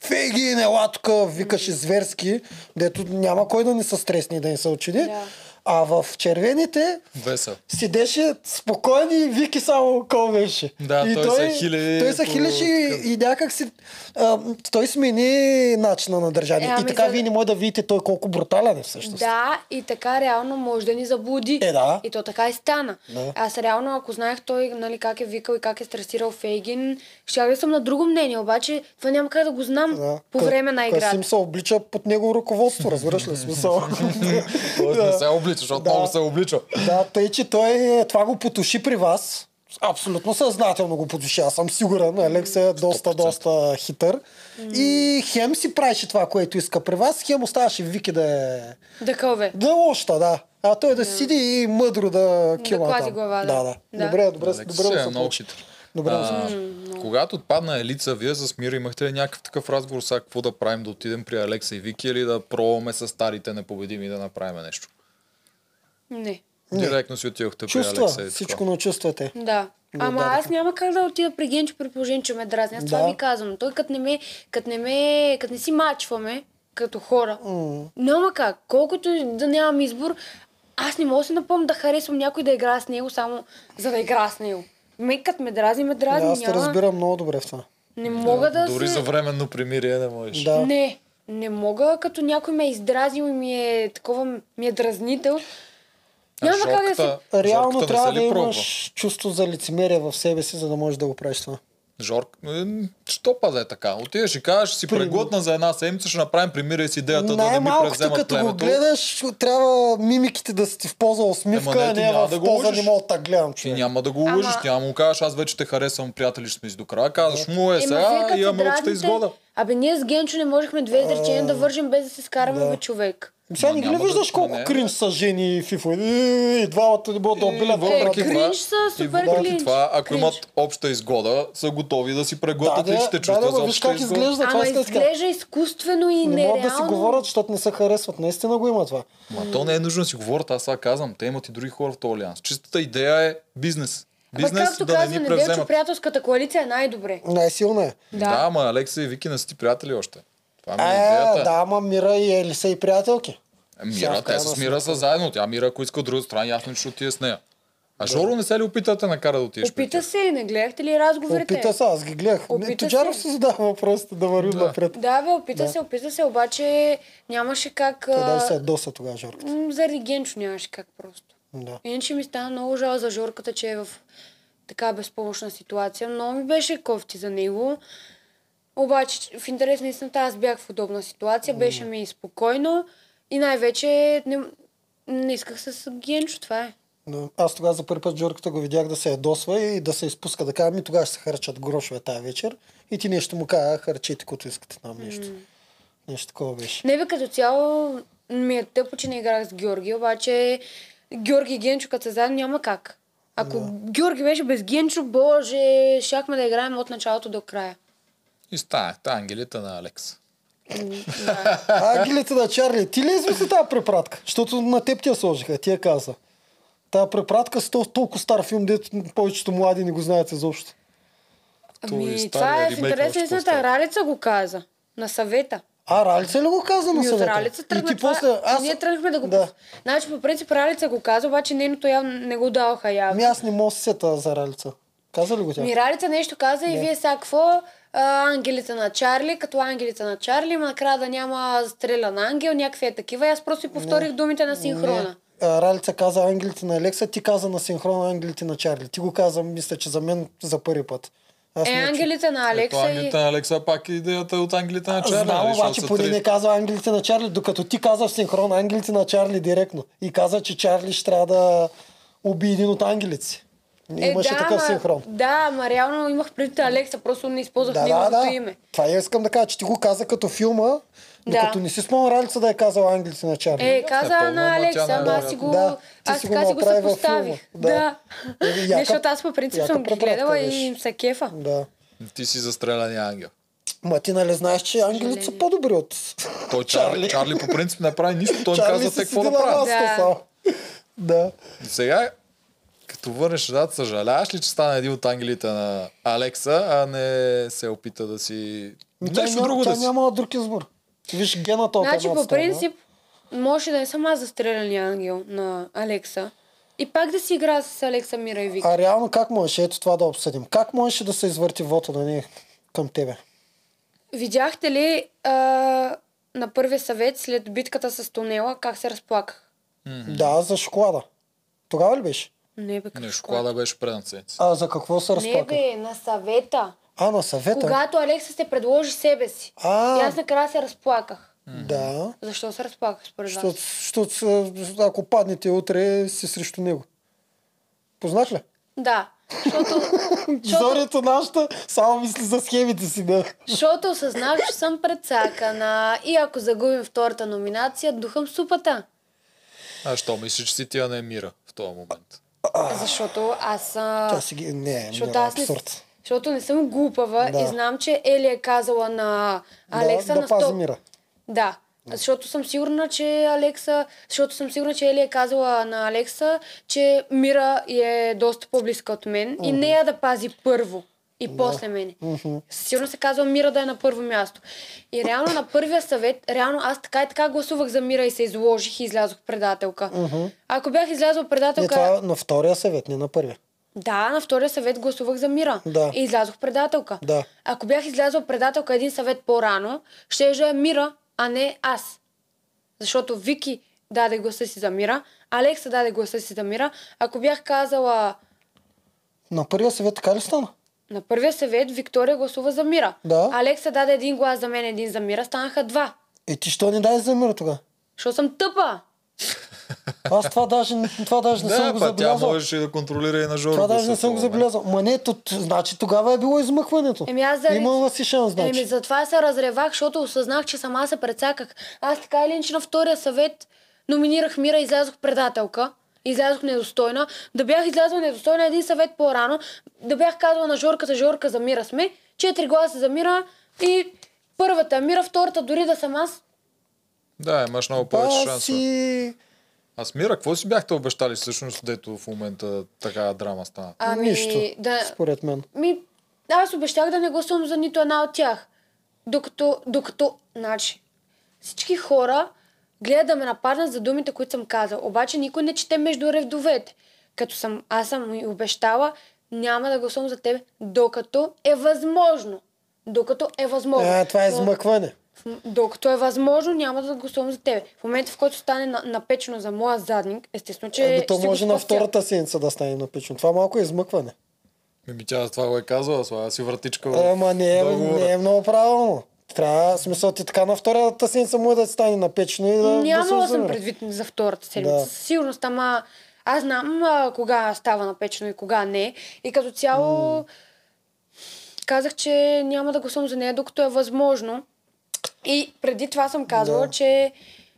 Фейги, ела тук, викаше зверски, дето няма кой да не се стресне и да не се очуди. Да. А в червените Весел. седеше спокоен и вики само кой беше. Да, и той се хили Той се по- хилеше и, и някак си... А, той смени начина на държание. Е, и ами така за- вие не може да видите той колко брутален е всъщност. Да, и така реално може да ни заблуди. Е, да. И то така и стана. Да. Аз реално, ако знаех той нали, как е викал и как е стресирал Фейгин, щях да съм на друго мнение, обаче това няма как да го знам Да. по време на играта. Касим се облича под негово ръководство, разбираш ли смисъл? Тоест облича, защото Да. много се облича. да, тъй, че той е- това го потуши при вас. Абсолютно съзнателно го потуши. Аз съм сигурен. Алекс е доста, 100%. доста хитър. И хем си правеше това, което иска при вас, хем оставаше Вики да е... Да кълве. Да, лошта, да. А той да седи и мъдро да кила клази там. глава, да. да, да. Да. Добре, добре, Алекс добре, е да се много хитър. Добре, да А, когато отпадна Елица, вие с Мира имахте ли някакъв такъв разговор сега какво да правим, да отидем при Алекса и Вики или да пробваме с старите непобедими да направим нещо? Не. Директно си отидохте при Чувства, Алекса и всичко на чувствате. Да. Го Ама отдадоха. аз няма как да отида при Генчо при положение, че ме дразни. Аз това Да. ви казвам. Той като не ме, като не ме, като не си мачваме, като хора, М. няма как. Колкото да нямам избор, аз не мога да си напомня да харесвам някой да играе с него, само за да игра с него. Ме, като ме дразни, ме Да, дразни. аз те няма... разбирам много добре в това. Не мога да, Дори се... за временно примирие не можеш. Да. Не, не мога, като някой ме е издразнил и ми е такова, ми е дразнител. Няма как да се... Реално трябва да пробва? имаш чувство за лицемерие в себе си, за да можеш да го правиш това. Жорк, е, що па да е така? Отидеш и кажеш, си При- преглътна за една седмица, ще направим примирие с идеята да не ми превземат като го племето. гледаш, трябва мимиките да си ти в полза усмивка, Ема не, а ти не няма в да го полза не мога да гледам, Ти човек. няма да го Ама- лъжиш, няма му кажеш, аз вече те харесвам, приятели ще сме си до края. Казваш му е сега и имаме обща изгода. Абе, ние с Генчо не можехме две изречения да вържим без да се скараме, да. бе, човек. Сега Ма не да- виждаш колко не. кринж са жени и фифо? И двамата не могат да обилят въпреки кринж са супер въпреки кринж. това, ако Кринж. имат обща изгода, са готови да си Да, преглътат да, личните да, чувства да, за ма виж обща как изглежда. Ама да изглежда изкуствено и Не нереално. могат да си говорят, защото не се харесват. Наистина го има това. Ма то не е нужно да си говорят, аз сега казвам, те имат и други хора в този алианс. Чистата идея е бизнес. Ама Бизнес както да не казва ни Неделчо, превземат. приятелската коалиция е най-добре. Най-силна е. Да, Да. ама Алекса и Вики не са ти приятели още. Това ми е Е, идеята. да, ама Мира и Ели са и приятелки. Е, Мира, те с Мира са заедно. Тя Мира, ако иска от друга страна, ясно, че ще отиде с нея. А Жоро не се ли опита да накара да отидеш Опита се, не гледахте ли разговорите? Опита се, аз ги гледах. Опита Тоджаров се. задава въпросите да върви Да. напред. Да, бе, опита Да. се, опита се, обаче нямаше как... Той а, даже се доса тогава, Жорка. м, Заради Генчо нямаше как просто. Да. Иначе ми стана много жал за Жорката, че е в така безпомощна ситуация. Много ми беше кофти за него. Обаче, в интерес на истината, аз бях в удобна ситуация, беше ми спокойно и най-вече не, не исках с Генчо, това е. Но аз тогава за първи път Жорката го видях да се ядосва и да се изпуска да кажа, ми тогава ще се харчат грошове тази вечер. И ти нещо му кажа, харчете, което искате там нещо. Нещо такова беше. Не бе, като цяло ми е тъпо, че не играх с Георги, обаче Георги и Генчо, като са заедно, няма как. Ако Георги беше без Генчо, боже, щяхме да играем от началото до края. И стане, та ангелите на Алекс. Ангелите на Чарли, ти ли измисли тази препратка? Защото на теб ти я сложиха, ти я каза. Тая препратка с тол- толкова стар филм, дето повечето млади не го знаят изобщо. Е Ами, стария това е в ремейк интерес още на истината. по-стар. Ралица го каза. На съвета. А, Ралица ли го каза на Ми съвета? Ралица И тръгна ти това. после... Аз... Ние тръгнахме да го... Да. Значи, по принцип, Ралица го каза, обаче нейното явно не го даваха явно. Ами аз не мога сета за Ралица. Каза ли го тя? Ми Ралица нещо каза и вие сега какво? А, ангелите на Чарли, като ангелите на Чарли, ма накрая да няма стрелян ангел, някакви е такива. И аз просто повторих думите на синхрона. Не. Ралица каза ангелите на Алекса, ти каза на синхрона ангелите на Чарли. Ти го каза, мисля, че за мен за първи път. Аз Е, ангелите на Ето Алекса и... ангелите на Алекса пак е идеята от ангелите на Чарли. Знам, нали, обаче поне не казва ангелите на Чарли, докато ти каза в синхрон ангелите на Чарли директно. И каза, че Чарли ще трябва да уби един от ангелите си. Имаше е, да, такъв ма- синхрон. Да, ма реално имах предвид Алекса, просто не използвах Да, да, неговото да. име. Това я искам да кажа, че ти го каза като филма, Да. докато не си спомня Ралица да е казал ангелите на Чарли. Е, каза на ама Алекса, тя не ама е аз си го, Да, аз си го така си го направи съпоставих. Да. Да. Не, яка- защото аз по принцип съм ги гледала и им се кефа. Да. Ти си застреляния ангел. Ма ти нали знаеш, че ангелите са по-добри от Той Чарли, Чарли по принцип не прави нищо, той им казва те какво седи да на Да. Да. Сега, като върнеш дата, съжаляваш ли, че стана един от ангелите на Алекса, а не се опита да си... Ми тя Нещо друго тя да си. няма друг избор. Виж гената от Значи, по принцип, може да не съм аз застреляния ангел на Алекса. И пак да си игра с Алекса Мира и Вики. А реално как можеш, ето това да обсъдим. Как можеше да се извърти вота на нея към тебе? Видяхте ли а, на първия съвет след битката с тунела как се разплаках? Да, за шоколада. Тогава ли беше? Не бе, Не, какво? шоколада беше седмица. А за какво се Не разплака? бе, на съвета. А, на съвета? Когато Алекса се предложи себе си. А. И аз накрая се разплаках. Да. Защо се разплаках според вас? Защото, ако паднете утре, си срещу него. Познаш ли? Да. Защото, Зорието нашата само мисли за схемите си, да. защото осъзнах, че съм предсакана и ако загубим втората номинация, духам супата. А що мислиш, че си тя не е мира в този момент? Защото аз... А... Тя си ги... Не, Защото не, аз не. Защото не съм глупава Да. и знам, че Ели е казала на Алекса да, на да пази 100... мира. Да. Защото съм сигурна, че Алекса, защото съм сигурна, че Ели е казала на Алекса, че Мира е доста по-близка от мен и нея да пази първо и после мене. Сигурно се казва Мира да е на първо място. И реално на първия съвет, реално аз така и така гласувах за Мира и се изложих и излязох предателка. Ако бях излязла Не, предателка... това е на втория съвет, не на първия. Да, на втория съвет гласувах за Мира. Да. И излязох предателка. Да. Ако бях излязла предателка един съвет по-рано, ще е Мира, а не аз. Защото Вики даде гласа си за Мира, Алекса даде гласа си за Мира. Ако бях казала На първия съвет така ли стана? на първия съвет, Виктория гласува за Мира. Да. Алекса даде един глас за мен, един за Мира, станаха два. Е, ти що не дай за мира тогава? Защото съм тъпа. Аз това даже, това даже не съм Да, го па тя забелязал. можеше да контролира и на Жоро. Това да даже не съм го забелязал. Ма не, то, значи тогава е било измъкването. Еми аз заради... Имала си шанс, значи. Еми затова се разревах, защото осъзнах, че сама се прецаках. Аз така или иначе на втория съвет номинирах Мира и излязох предателка. Излязох недостойна. Да бях излязла недостойна един съвет по-рано. Да бях казала на Жорката, Жорка за Мира сме. Четири гласа за Мира и първата Мира, втората дори да съм аз. Да, имаш много повече шансове. си... Аз Мира, какво си бяхте обещали всъщност, дето в момента такава драма стана? Ами, Нищо, да, според мен. Ми, аз обещах да не гласувам за нито една от тях. Докато, докато, значи, всички хора гледат да ме нападнат за думите, които съм казал. Обаче никой не чете между редовете. Като съм, аз съм и обещала, няма да гласувам за теб, докато е възможно. Докато е възможно. А, това е Но- измъкване. Докато е възможно, няма да гласувам за тебе. В момента, в който стане на- напечено за моя задник, естествено, че Ами то може на втората седмица да стане напечено. Това малко е измъкване. Еми тя това го е казала, слага си вратичка в Ама не е, не е много правилно. Трябва, смисъл ти така на втората седмица може да стане напечено и да гласуваш за съм предвид за втората седмица. Да. Със сигурност, ама аз знам а, кога става напечено и кога не. И като цяло казах, че няма да гласувам за нея, докато е възможно. И преди това съм казала, Да. че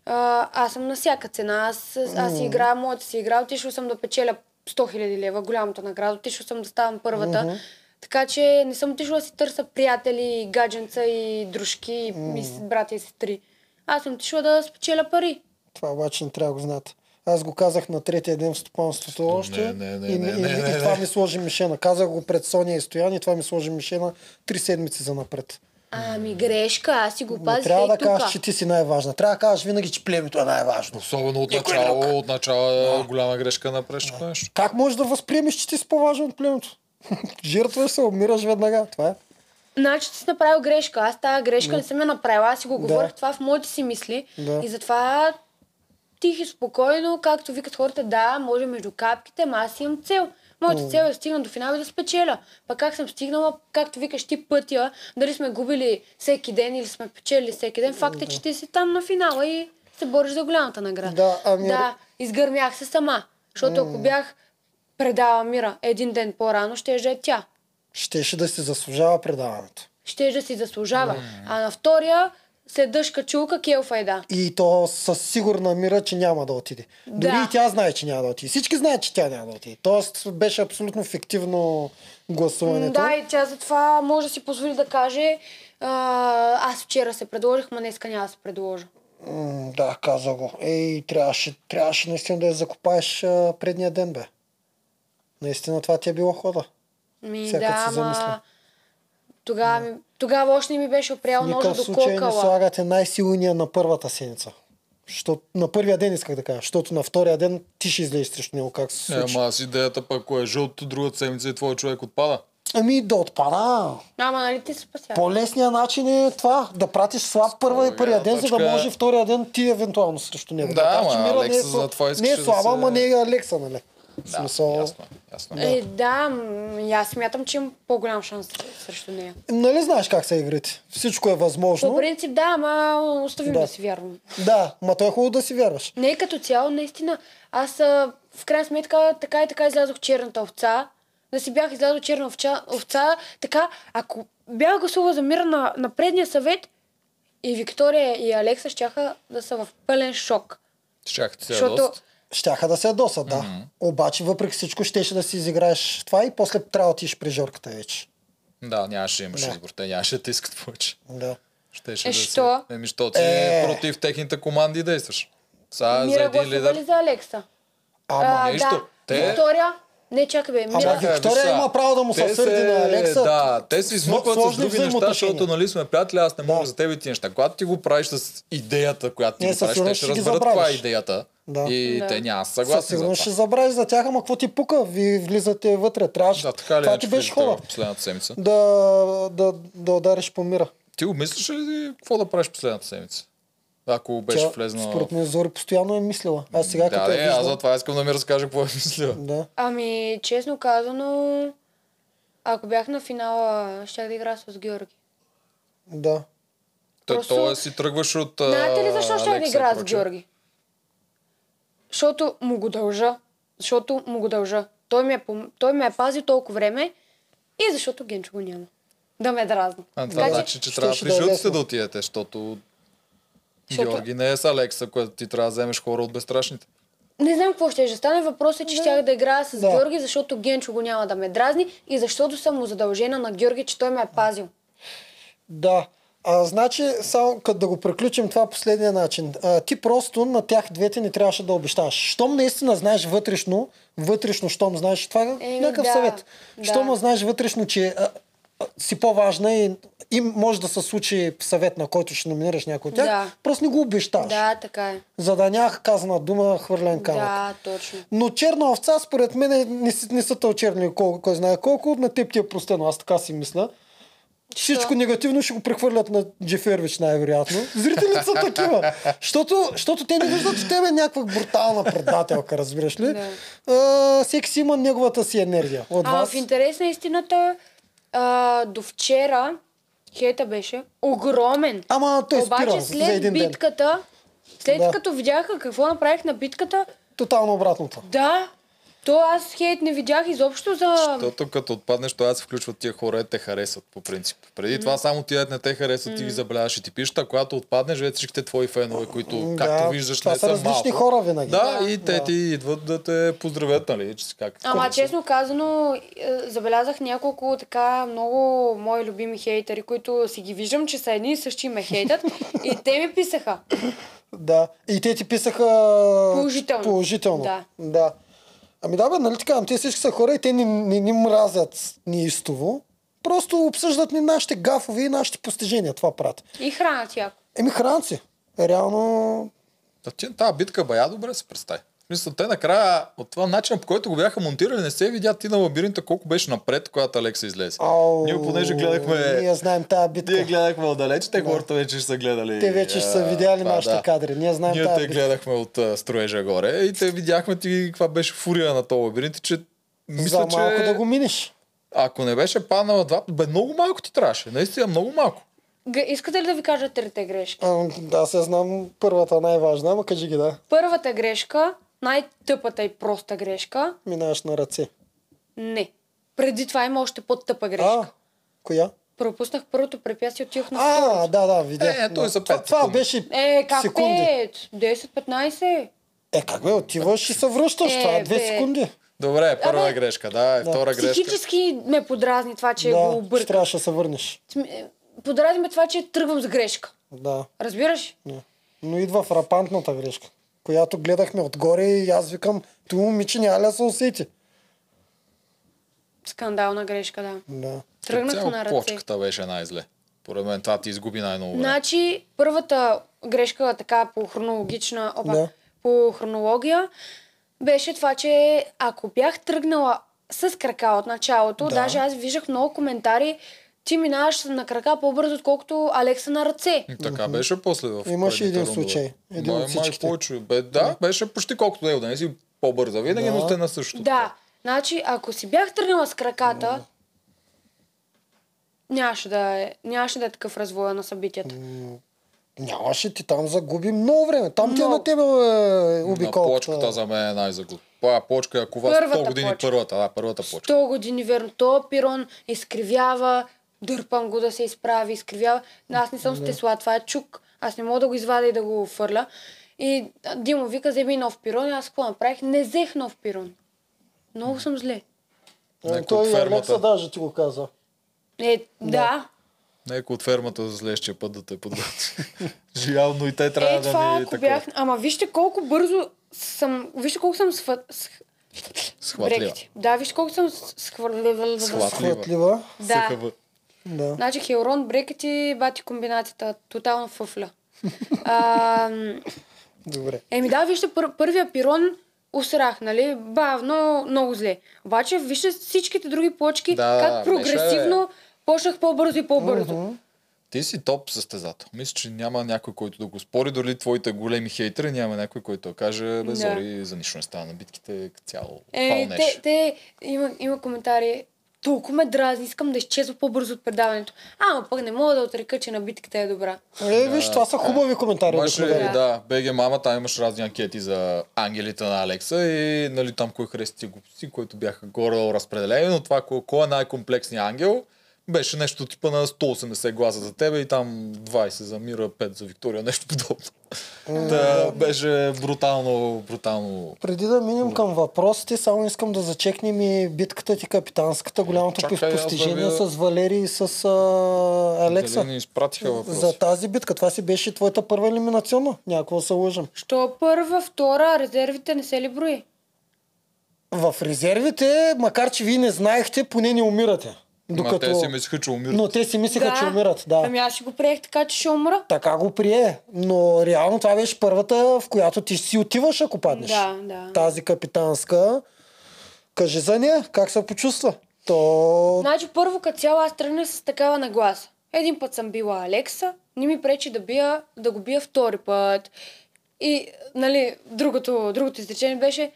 а, аз съм на всяка цена. Аз, аз си играя моята си игра. Отишла съм да печеля 100 000 лева, голямата награда. Отишла съм да ставам първата. Така че не съм отишла да си търся приятели, гадженца и дружки, и, и братя и сестри. Аз съм отишла да спечеля пари. Това обаче не трябва да го знаете. Аз го казах на третия ден в стопанството още. не, не, и, не, и, не, и, не, и не. това ми сложи мишена. Казах го пред Соня и Стоян и това ми сложи мишена три седмици за напред. Ами грешка, аз си го пазих трябва да тука. кажеш, че ти си най-важна. Трябва да кажеш винаги, че племето е най-важно. Особено от Никой начало, друг. от начало е голяма грешка на прещото нещо. Как можеш да възприемеш, че ти си по-важен от племето? Жертваш се, умираш веднага. Това е. Значи ти си направил грешка. Аз тази грешка не съм я направила. Аз си го Да. говорих това в моите си мисли. Да. И затова тихи, спокойно, както викат хората, да, може между капките, ама аз имам цел. Моята цел е да стигна до финал и да спечеля. Пак как съм стигнала, както викаш ти пътя, дали сме губили всеки ден или сме печели всеки ден, факт е, че ти си там на финала и се бориш за голямата награда. Да, ами- да изгърмях се сама. Защото ако бях предала Мира един ден по-рано, ще е тя. Щеше да си заслужава предаването. Ще да си заслужава. А на втория се дъжка чулка Кел Файда. И то със сигурна мира, че няма да отиде. Дори Да. и тя знае, че няма да отиде. Всички знаят, че тя няма да отиде. Тоест беше абсолютно фиктивно гласуването. Да, и тя затова може да си позволи да каже а, аз вчера се предложих, ма днеска няма да се предложа. М, да, каза го. Ей, трябваше, трябваше наистина да я закопаеш а, предния ден, бе. Наистина това ти е било хода. Ми като да, се замисля. ама тогава, ми, тогава още не ми беше опрял ножа до случай не кокала. слагате най-силния на първата седмица. Що, на първия ден исках да кажа, защото на втория ден ти ще излезеш срещу него. Как се Е, случи? ама аз идеята пък, ако е жълто, другата седмица и твой човек отпада. Ами да отпада. Ама нали ти се спася? По-лесният начин е това, да пратиш слаб първа и първия ден, за да може втория ден ти евентуално срещу него. Да, че ама Алекса не е, сла- затова не е да слаба, се- ама не е Алекса, нали? Да, смисъл, ясно, е, ясно. Е, да, м, и аз смятам, че имам по-голям шанс срещу нея. нали знаеш как са игрите? Всичко е възможно. По принцип, да, ама оставим Да. да, си вярвам. Да, ма то е хубаво да си вярваш. Не като цяло, наистина. Аз в крайна сметка така и така излязох черната овца. Да си бях излязла черна овча, овца, така, ако бях гласувала за мира на, на предния съвет, и Виктория и Алекса щяха да са в пълен шок. Щях ти се Защото. Щяха да се ядосат, да. Обаче, въпреки всичко, щеше да си изиграеш това и после трябва да отидеш при Жорката вече. Да, нямаше да имаш Да. избор. Те нямаше да те искат повече. Да. Щеше Е, да що? Се... Еми, що ти Е. против техните команди действаш. Сега за Мира един гласува лидер. ли за Алекса? Ама, нищо. Да. Те- Виктория? Не, чакай бе. Ама Мира... ви- Виктория има право да му се сърди на Алекса. Да, те се измъкват с други неща, защото нали сме приятели, аз не мога Да. за тебе ти неща. Когато ти го правиш с идеята, която ти Не, го правиш, те ще разберат каква е идеята. Да. И Да. те няма Със съгласни за сигурност ще забравиш за тях, ама какво ти пука? Ви влизате вътре. Трябваше. Да, така ли това иначе ти беше в последната седмица. Да, да, да удариш по мира. Ти обмисляш ли какво да правиш последната седмица? Ако беше Тя, влезнала... според мен, Зори постоянно е мислила. Аз сега Да, като да, я аз виждам... за това искам да ми разкаже какво е мислила. Да. Ами, честно казано, ако бях на финала, щях да играя с Георги. Да. Просто- той си тръгваш от Знаете ли защо ще да Алекса и играя с? Георги? Защото му го дължа. Защото му го дължа. Той ме, е, пом- той ме е пазил толкова време и защото Генчо го няма. Да ме дразни. А, това Така че- значи, че Щеше трябва при е лесно. да отидете, защото Георги не е с Алекса, което ти трябва да вземеш хора от безстрашните. Не знам какво ще стане. Въпросът е, че щях да играя с Да. Георги, защото Генчо го няма да ме дразни и защото съм му задължена на Георги, че той ме е пазил. Да. А, значи, само като да го приключим това последния начин. А, ти просто на тях двете не трябваше да обещаваш. Щом наистина знаеш вътрешно, вътрешно, щом знаеш, това е Еми, някакъв да, съвет. да. Щом знаеш вътрешно, че а, а, си по-важна и, и може да се случи съвет, на който ще номинираш някой от тях, Да. просто не го обещаваш. Да, така е. За да няма казана дума, хвърлен камък. Да, точно. Но черна овца, според мен, е- не, си- не са тълчерни кой, кой знае колко. На теб ти е простено, аз така си мисля. Всичко негативно ще го прехвърлят на Джефервич, най-вероятно. Зрителите са такива. Защото, защото те не виждат в тебе някаква брутална предателка, разбираш ли? Да. А, всеки си има неговата си енергия. От А вас. в интерес на истината, а, до вчера хейта беше огромен. Ама той спира Обаче за след един ден. битката, след Да. като видяха какво направих на битката, Тотално обратното. да, то аз хейт не видях изобщо за... Защото като отпаднеш, това се включват тия хора, и те харесват по принцип. Преди това само тия не те харесват, ти ги забеляваш и ти пишеш, а когато отпаднеш, вече всичките твои фенове, които, М, както да, виждаш, това не са са различни малко. хора винаги. Да, Да. и те Да. ти идват да те поздравят, нали, че си как. Ама честно казано, е, забелязах няколко така много мои любими хейтери, които си ги виждам, че са едни и същи и ме хейтат. и те ми писаха. Да. И те ти писаха Положително. положително. Да. да. Ами да, бе, нали така, ами те всички са хора и те не, не, не мразят неистово. Просто обсъждат ни нашите гафове и нашите постижения. Това правят. И хранят яко. Еми хранци. Реално... Та ти тази битка бая добре се представи. Смисъл, те накрая от това начин, по който го бяха монтирали, не се видя ти на лабиринта колко беше напред, когато Алекса излезе. Ау, Ние понеже гледахме- Ние знаем тази битка. Ние гледахме отдалеч, те хората вече ще са гледали. Те вече ще са а, видяли това, нашите да. кадри. Ние знаем Ние тази те битка. гледахме от а, строежа горе и те видяхме ти каква беше фурия на този лабиринт, че мисля, За малко че да го минеш. ако не беше паднала два, бе много малко ти трябваше. Наистина много малко. Г- Искате ли да ви кажа трите грешки? А, да, се знам първата най-важна, ама кажи ги да. Първата грешка, най-тъпата и проста грешка, Минаваш на ръце. не. Преди това има още по-тъпа грешка. А, коя? Пропуснах първото препятствие, отивах на А, второто. да, да, видях. Е, той да. за това, пет това секунди. беше Е, как секунди. е? 10-15? Е, как бе, отиваш и се връщаш. Е, това е две бе. секунди. Добре, първа Абе, грешка, да, и втора грешка. Психически ме подразни това, че го Да, ще объркам. трябваше да се върнеш. Е, Подразни ме това, че тръгвам с грешка. Да. Разбираш? Не. Но идва фрапантната грешка, която гледахме отгоре и аз викам, то момиче няма ли се усети. Скандална грешка, да. Да. Тръгнах Цяло на ръце. плочката беше най-зле. Поред мен това ти изгуби най-много време. Значи, първата грешка, така по хронологична, опа, Да. по хронология, беше това, че ако бях тръгнала с крака от началото, Да. даже аз виждах много коментари, ти минаваш на крака по-бързо, отколкото Алекса на ръце. И Така беше после в Имаше един рундове. случай. Един Май- от май повече. Бе, да, беше почти колкото него, да не си по-бърза. Винаги, Да. но сте на същото. Да, значи, ако си бях тръгнала с краката, нямаше да е, нямаше да е такъв развой на събитията. Нямаше ти там загуби много време. Там ти е Много. на тебе е, На обиколката. почката за мен е най-загуб. Това почка, ако вас Първата 100 години почка. първата, да, първата почка. 100 години верно. То пирон изкривява, дърпам го да се изправи, изкривява. Аз не съм с Тесла, това е чук. Аз не мога да го извадя и да го фърля. И Димо вика, вземи нов пирон. И аз какво направих? Не взех нов пирон. Много съм зле. Е, той и фермата. Алекса даже ти го каза. Е, да. Нека от фермата за следващия път да те подготви. Явно и те трябва Е, да това ни ако бях... Ама вижте колко бързо съм... Вижте колко съм сх... Схватлива. Брекети. Да, вижте колко съм схвърлила. Схват- Схватлива. Да. СХВ. Да. Значи хелрон, брекети, бати комбинацията. Тотално фъфля. а, Добре. еми да, вижте, пър, първия пирон усрах, нали? Бавно, много зле. Обаче, вижте всичките други плочки, Да, как беше- прогресивно почнах по-бързо и по-бързо. Ти си топ състезател. Мисля, че няма някой, който да го спори. Дори твоите големи хейтери няма някой, който да каже, бе, Да. Зори, за нищо не става на битките цяло. Е, те, те има, има коментари. Толкова ме дразни, искам да изчезва по-бързо от предаването. Ама пък не мога да отрека, че на битката е добра. Е, виж, това са хубави коментари. Имаше, обикновено. да, БГ мама, там имаш разни анкети за ангелите на Алекса и нали, там кой хареса ти глупости, които бяха горе разпределени, но това кой, кой е най-комплексният ангел беше нещо типа на 180 гласа за тебе и там 20 за Мира, 5 за Виктория, нещо подобно. да, беше брутално, брутално. Преди да минем към въпросите, само искам да зачекнем и битката ти капитанската, голямото Чакай, постижение вървя- с Валери и с а, Алекса. Дали ни изпратиха въпрос. За тази битка. Това си беше твоята първа елиминационна. Някакво се лъжам. Що първа, втора, резервите не се ли брои? В резервите, макар че вие не знаехте, поне не умирате. Ма те си мислиха, че умират. Но те си мислеха, че умират. Да. Ами аз си го приех така, че ще умра. Така го прие. Но реално това беше първата, в която ти си отиваш, ако паднеш. Да, да. Тази капитанска. Кажи за нея, как се почувства? То... Значи първо като цяло аз тръгнах с такава нагласа. Един път съм била Алекса, не ми пречи да, бия, да го бия втори път. И, нали, другото, другото изречение беше,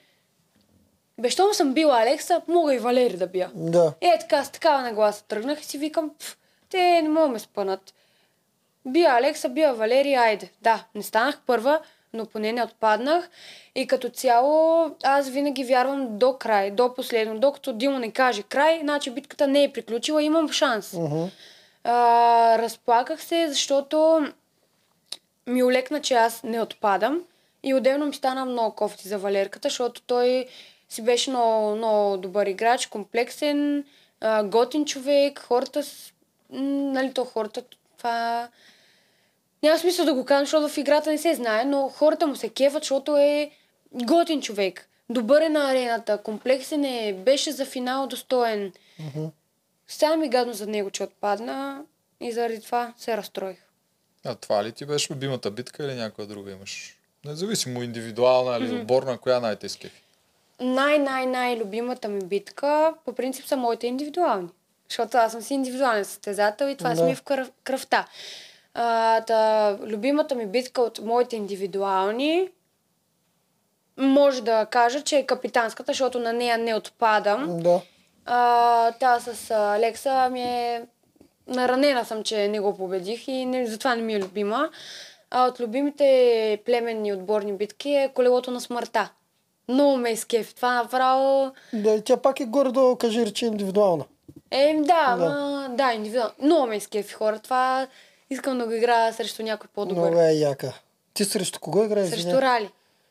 бе, щом съм била Алекса, мога и Валери да бия. Да. Е, така, с такава нагласа тръгнах и си викам, «Пф, те не могат ме спънат. Бия Алекса, бия Валерия, айде. Да, не станах първа, но поне не отпаднах. И като цяло, аз винаги вярвам до край, до последно. Докато Димо не каже край, значи битката не е приключила, имам шанс. А, разплаках се, защото ми олекна, че аз не отпадам. И отделно ми стана много кофти за Валерката, защото той си беше много, много добър играч, комплексен, а, готин човек, хората, с... нали то хората, това... Няма смисъл да го кажа, защото в играта не се знае, но хората му се кефат, защото е готин човек. Добър е на арената, комплексен е, беше за финал достоен. Сега ми гадно за него, че отпадна и заради това се разстроих. А това ли ти беше любимата битка или някоя друга имаш? Независимо индивидуална или отборна, коя най-те изкефи? Най-най-най любимата ми битка, по принцип са моите индивидуални. Защото аз съм си индивидуален състезател и това Да. да. ми е в кръв, кръвта. А, та, любимата ми битка от моите индивидуални може да кажа, че е капитанската, защото на нея не отпадам. Да. А, та с Алекса ми е... Наранена съм, че не го победих и не, затова не ми е любима. А от любимите племенни отборни битки е колелото на смъртта. Много ме изкефи. Това направо... да. Тя пак е горе-долу, кажи речи, индивидуална. Е, да, Да. да, да индивидуално. Много ме изкефи хора. Това искам да го играя срещу някой по-добър. Много е яка. Ти срещу кого играеш? Срещу извиня? Рали.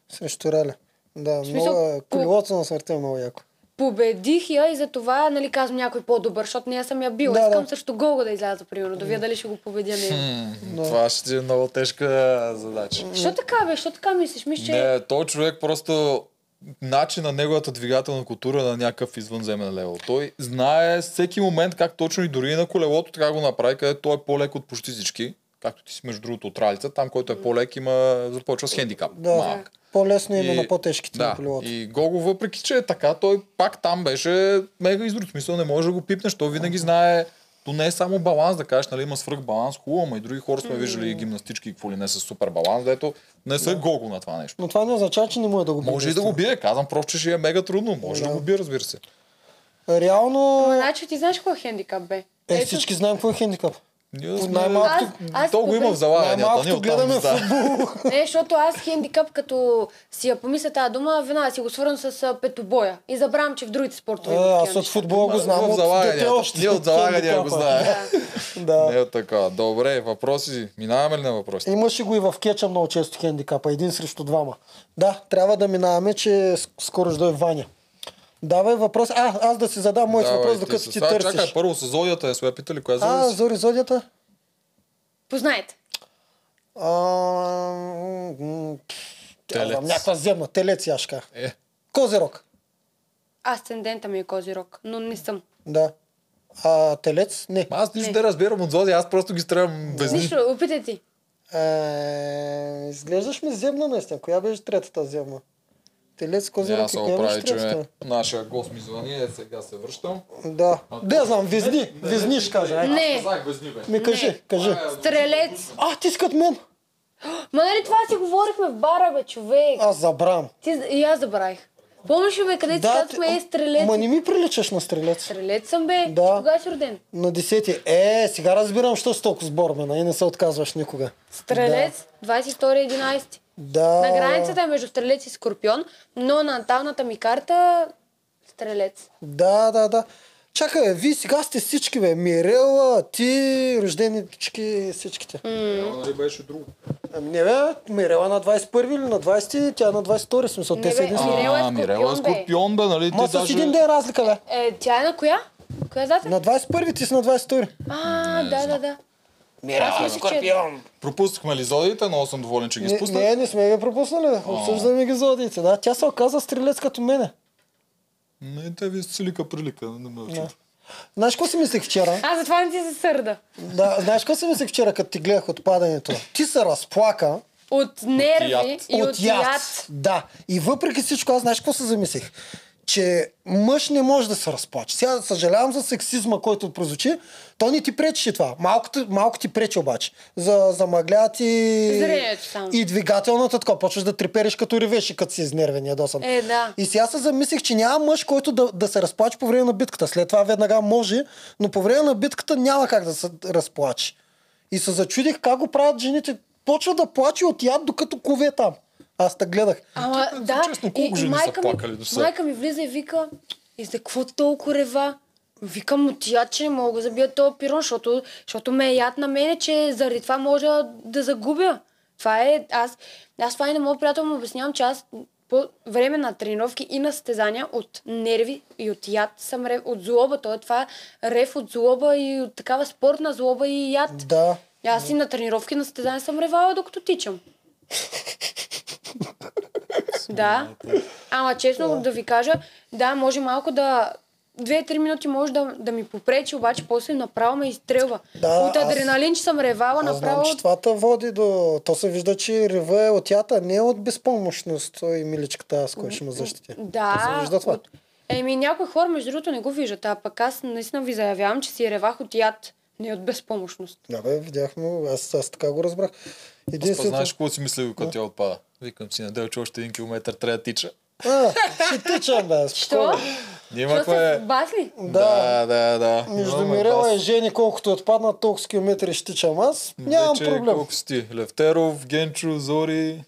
Срещу Раля. Да, смисъл, много е. по- Колелото на смъртта е много яко. Победих я и за това, нали, казвам някой по-добър, защото нея съм я била. Да, Искам да. срещу Голга да изляза, примерно, да видя дали ще го победя нея. М, Това ще е много тежка задача. Що така, бе? Що така мислиш? Мисля, че... Не, той човек просто начин на неговата двигателна култура на някакъв извънземен левел. Той знае всеки момент как точно и дори на колелото така го направи, където той е по-лек от почти всички. Както ти си между другото от ралица, там който е по-лек има, започва с хендикап. Да. Малък. По-лесно е И- на по-тежките Да, колелото. и Гого, въпреки че е така, той пак там беше мега. В Смисъл не може да го пипнеш, той винаги знае. То не е само баланс, да кажеш, нали, има свръх баланс, хубаво, ама и други хора сме виждали гимнастички, какво ли не с супер баланс, дето не са Гого на това нещо. Но това не означава, че не може да го Може и да го бие, казвам просто, че ще е мега трудно. Може да, Да. го бие, разбира се. Реално... Ама, значи ти знаеш какво е хендикап, бе? Е, всички знаем какво е хендикап. Ние сме... най-малкото- Аз- То го има в залаганията. Най-малкото гледаме знаем. футбол. Не, защото аз хендикап, като си я помисля тази дума, веднага си го свързвам с а, петобоя. И забравям, че в другите спортове има аз от неща. футбола го знам от дете залаганията. още. Ние от залагания го знаем. Да. Да. Не е така. Добре, въпроси. Минаваме ли на въпроси? Имаше го и в кетча много често хендикапа. Един срещу двама. Да, трябва да минаваме, че скоро ще дойде Ваня. Давай въпрос. А, аз да си задам моят Давай, въпрос, докато ти това. търсиш. Чакай, първо с зодията е сме питали, коя е а, зодия? Зори Зодията? Познайте. А, м, Телец. знам, Някаква земна. Телец, кажа. Е, Козирог. Асцендента ми е Козирог, но не съм. Да. А, телец? Не. аз нищо Не. не разбирам от зодия, аз просто ги стрелям без ни. Нищо, опитай ти. Е, изглеждаш ми земна наистина. Коя беше третата земна? Телец, аз и беше третата? че нашия гост ми звъни, е, сега се връщам. Да. Да, я знам, везни. Везни ще кажа. Не, Казах без ни, бе. Ми кажи, Не. кажи. стрелец. А, ти си като мен. Ма нали това си говорихме в бара, бе, човек? Аз забравям. Ти, и аз забравих. Помниш ли, бе, къде ти казахме, е стрелец? Ма не ми приличаш на стрелец. Стрелец съм, бе. Да. Кога си роден? На десети. Е, сега разбирам, що си толкова сбормена и не се отказваш никога. Стрелец, 22-11. Да. На границата е между стрелец и скорпион, но на наталната ми карта стрелец. Да, да, да. Чакай, вие сега сте всички, бе. Мирела, ти, рожденички, всичките. Нали беше друго. Ами не, бе, Мирела на 21 или на 20, тя на 22 смисъл. Не, Те са бе, един а, след- Мирела е А, Мирела е скорпион, бе. скорпион, бе, нали? Ма Ти с даже... един ден разлика, бе. Е, тя е на коя? Коя дата? На 21 ти си на 22. А, да, да, да. Аз мисля, че- Пропуснахме ли зодиите, но съм доволен, че ги спуснах. не, не сме ги пропуснали. Обсъждаме ги зодиите. Да, тя се оказа стрелец като мене. Не, те ви си лика прилика. Не ме очудва. Знаеш какво си мислех вчера? А, затова не ти се сърда. Да, знаеш какво си мислех вчера, като ти гледах от падането? Ти се разплака От нерви яд. и от, от яд. Да. И въпреки всичко, аз знаеш какво се замислих? Че мъж не може да се разплаче. Сега съжалявам за сексизма, който прозвучи. То не ти пречи това. Малко, малко ти пречи обаче. За. Зрението само. И двигателната така. Почваш да трепериш като ревеш и като си изнервен ядосан. Е, да. И сега се замислих, че няма мъж, който да, да се разплаче по време на битката. След това веднага може, но по време на битката няма как да се разплаче. И се зачудих как го правят жените. Почва да плаче от яд, докато кове там. Аз те гледах. Ама, Тук, да. честно, колко жени са майка, плакали ми, до сега? майка ми влиза и вика, и за какво толкова рева? Викам от яд, че не мога да забия този пирон, защото, защото ме е яд на мене, че заради това може да загубя. Това е, аз, аз това и на моят приятел му обяснявам, че аз по време на тренировки и на състезания от нерви и от яд съм рев, от злоба. Той е това рев от злоба и от такава спортна злоба и яд. Да. Аз и на тренировки на състезания съм ревала, докато тичам. Да. Ама честно да ви кажа, да, може малко да 2-3 минути може да, да ми попречи, обаче после направо ме изстрелва. Да, От аз- адреналин, че съм ревала, Аз направо... знам, че това те води до... То се вижда, че рева е от ята, не от безпомощност. Той миличката, с кой ще ме защити. Да. То се вижда това. От... Еми, някои хора, между другото, не го виждат, а пък аз наистина ви заявявам, че си ревах от яд, не от безпомощност. Да, бе, видяхме, аз, аз така го разбрах. Аз Единственото... знаеш какво си мисля, когато тя отпада? Викам си, неделче още един километър трябва да тича. А, ще тичам, бе, Що? Ние имахме... басли? Да, да, да. Между Имаме Мирела бас. и Жени, колкото отпаднат, толкова километри ще тичам аз. Нямам Вече проблем. Колко си ти? Левтеров, Генчо, Зори.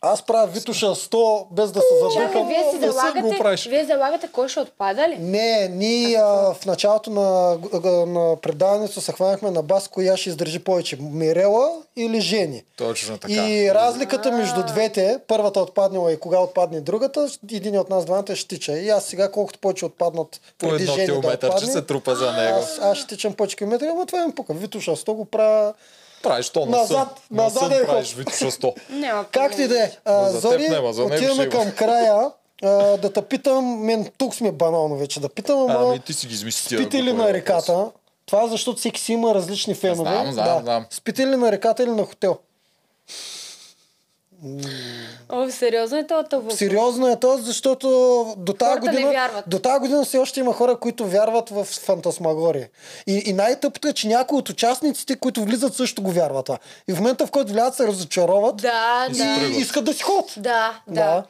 Аз правя Витуша 100 без да се Чакай, задъхам. вие си залагате, правиш. вие залагате кой ще отпада ли? Не, ние а, в началото на, на предаването се хванахме на бас, коя ще издържи повече. Мирела или Жени. Точно така. И разликата между двете, първата отпаднала и кога отпадне другата, един от нас двамата ще тича. И аз сега колкото повече отпаднат По преди едно Жени да километър, че отпадне, се трупа за него. аз, аз ще тичам повече километри, ама това ми пука. Витуша 100 го правя Правиш то на Назад, сън. На назад сън е ход. правиш Витуша 100. Няма Как ти да е? Зори, отиваме към края. А, да те питам, мен тук сме банално вече да питам, ама Ами ти си ги измисли спите ли на реката? Това е защото всеки си има различни фенове. Знам, знам, да. знам. Спите ли на реката или на хотел? О, сериозно е този въпрос? Сериозно е то, защото до тази, година, до тази година все още има хора, които вярват в фантасмагория. И, и най-тъпото е, че някои от участниците, които влизат, също го вярват това. И в момента, в който влязат, се разочароват Да, И да. искат да си ходят. Да, да. Да.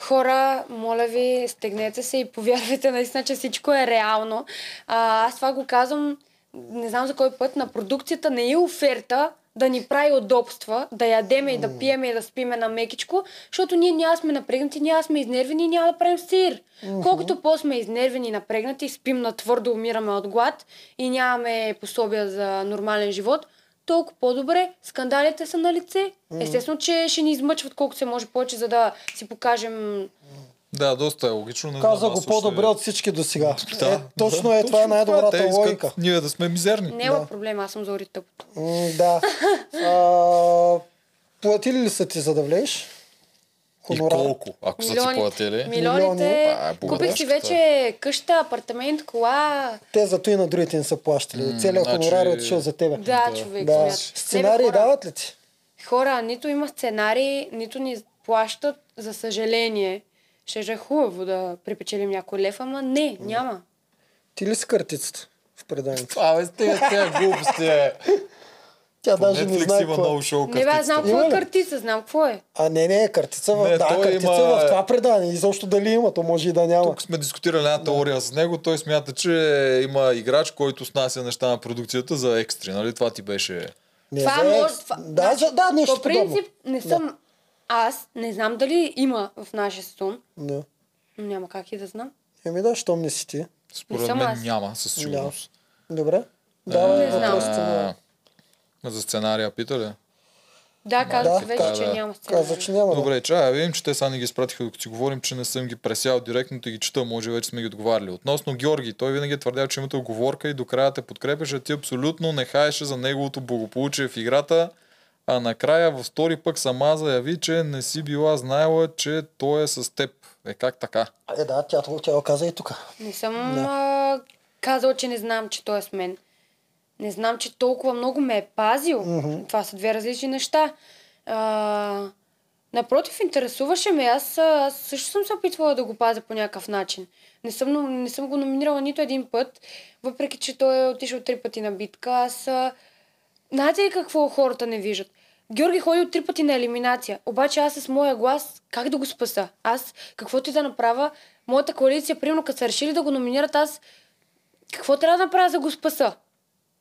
Хора, моля ви, стегнете се и повярвайте наистина, че всичко е реално. А, аз това го казвам, не знам за кой път, на продукцията не е оферта да ни прави удобства, да ядеме и да пиеме и да спиме на мекичко, защото ние няма сме напрегнати, няма сме изнервени и няма да правим сир. Колкото по-сме изнервени и напрегнати, спим на твърдо, умираме от глад и нямаме пособия за нормален живот, толкова по-добре. Скандалите са на лице. Естествено, че ще ни измъчват колкото се може повече, за да си покажем Да, доста е логично. Не Каза знам, го по-добре още- от всички до сега. Да, е, точно е, да, това е най-добрата Те искат логика. Ние да сме мизерни. Не е проблем, аз съм за тъпото. М, да. А, платили ли са ти за да влезеш? И колко, ако са ти платили? Милионите. Милиони. А, е Купих си вече къща, апартамент, кола. Те зато и на другите не са плащали. Целият значи- хонорар е отишъл за тебе. Да, човек. Да. смят. Сценарии хора, дават ли ти? Хора, нито има сценарии, нито ни плащат, за съжаление. Ще е хубаво да припечелим някой лев, ама не, няма. Ти ли си картицата в преданието? Абе, с тези тези глупости е. Тя По даже не Netflix знае има какво. е. много шоу Не бе, аз знам какво е картица, знам какво е. А не, не, картица в, Не, да, картица има- в това предание. И защо дали има, то може и да няма. Тук сме дискутирали една теория с него. Той смята, че има играч, който снася неща на продукцията за екстри. Нали? Това ти беше... Не, това за може... Това, Да, значи, да, нещо По принцип, подобно. не съм... Аз не знам дали има в нашия сезон. Да. Няма как и да знам. Еми да, щом не си ти. Според мен аз. няма, със сигурност. Добре. Давай Не знам. А, за сценария пита ли? Да, казах Да, вече, да, че да. няма сценарий. Каза, че няма. да. Добре, чая, да видим, че те сега не ги изпратиха, докато си говорим, че не съм ги пресял директно да ги чета, може вече сме ги отговаряли. Относно Георги, той винаги е твърдял, че имате оговорка и до края те подкрепеше, ти абсолютно не хаеше за неговото благополучие в играта, а накрая в стори пък сама заяви, че не си била знаела, че той е с теб. Е как така? Е, да, тя, тя го каза и тук. Не съм а, казал, че не знам, че той е с мен. Не знам, че толкова много ме е пазил. Mm-hmm. Това са две различни неща. А, напротив, интересуваше ме. Аз, а, аз също съм се опитвала да го пазя по някакъв начин. Не съм, не съм го номинирала нито един път, въпреки че той е отишъл три пъти на битка. Аз. А, знаете ли какво хората не виждат? Георги ходи от три пъти на елиминация, обаче аз с моя глас как да го спаса? Аз, каквото и да направя, моята коалиция, примерно, като са решили да го номинират, аз какво трябва да направя за да го спаса?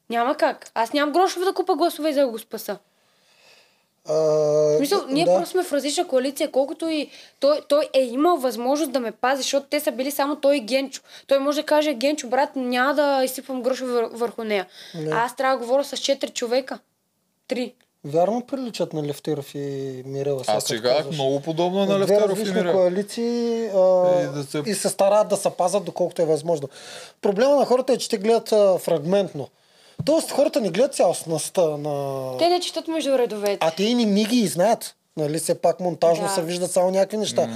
Няма как. Аз нямам грошове да купа гласове за да го спаса. А, В смисъл, ние да. просто сме в различна коалиция, колкото и той, той е имал възможност да ме пази, защото те са били само той и Генчо. Той може да каже, Генчо, брат, няма да изсипвам грошове вър- върху нея. Не. А аз трябва да говоря с 4 човека. Три. Вярно приличат на Левтеров и Мирела. Аз сега, казваш. много подобно е на Левтеров и различни Мирел. коалиции а, И да се- и се стараят да се пазят доколкото е възможно. Проблема на хората е, че те гледат а, фрагментно. Тоест хората не гледат цялостността на... Те не четат между редовете. А те и не, не ги знаят. Нали, все пак монтажно Да. се виждат само някакви неща.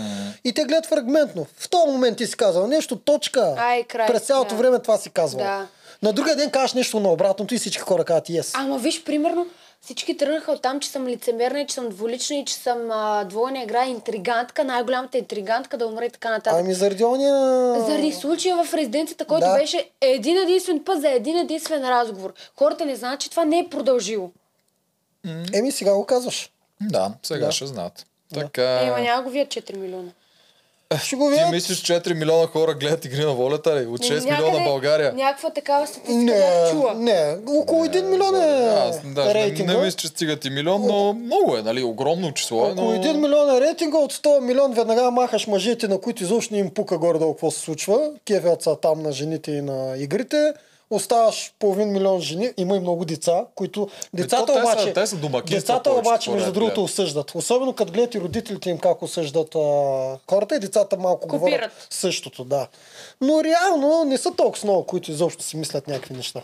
И те гледат фрагментно. В този момент ти си казал нещо, точка. Ай, край, През цялото да. време това си казвал. Да. На другия ден кажеш нещо на обратното и всички хора казват yes. Ама виж, примерно, всички тръгнаха от там, че съм лицемерна и че съм двулична и че съм а, двойна игра, интригантка, най-голямата интригантка да умре и така нататък. Ами заради ония... Заради случая в резиденцията, който Да. беше един единствен път за един единствен разговор. Хората не знаят, че това не е продължило. Еми сега го казваш. Да, сега Да. ще знаят. Така... Е, ма няма го вие 4 милиона. Ще го Ти видят. мислиш 4 милиона хора гледат игри на волята ли? От 6 Някъде милиона България. Някаква такава статистика Не, чула. не, около 1 милион е Аз даже не, рейтинга. не мисля, че стигат и милион, но много е, нали? Огромно число е, Около но... 1 милион е рейтинга, от 100 милион веднага махаш мъжете, на които изобщо не им пука горе-долу какво се случва. Кефят са там на жените и на игрите. Оставаш половин милион жени, има и много деца, които... Децата то те са- обаче, те са децата повече, обаче, между другото, гледат. осъждат. Особено като гледат и родителите им как осъждат а, хората и децата малко Копират. говорят същото, да. Но реално не са толкова много, които изобщо си мислят някакви неща.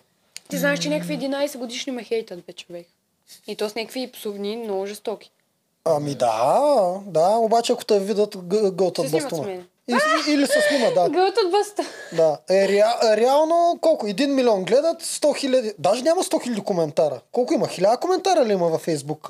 Ти знаеш, че някакви 11 годишни ме хейтят, бе, човек. И то с някакви псовни, много жестоки. Ами да, да, обаче ако те видят, гълтат Се снимат с бастуна. Мен. И- Или се снима, да. Гълт от бъста. Да, е, ре, реално колко? Един милион гледат, 100 хиляди, даже няма 100 хиляди коментара. Колко има? Хиляда коментара ли има във Фейсбук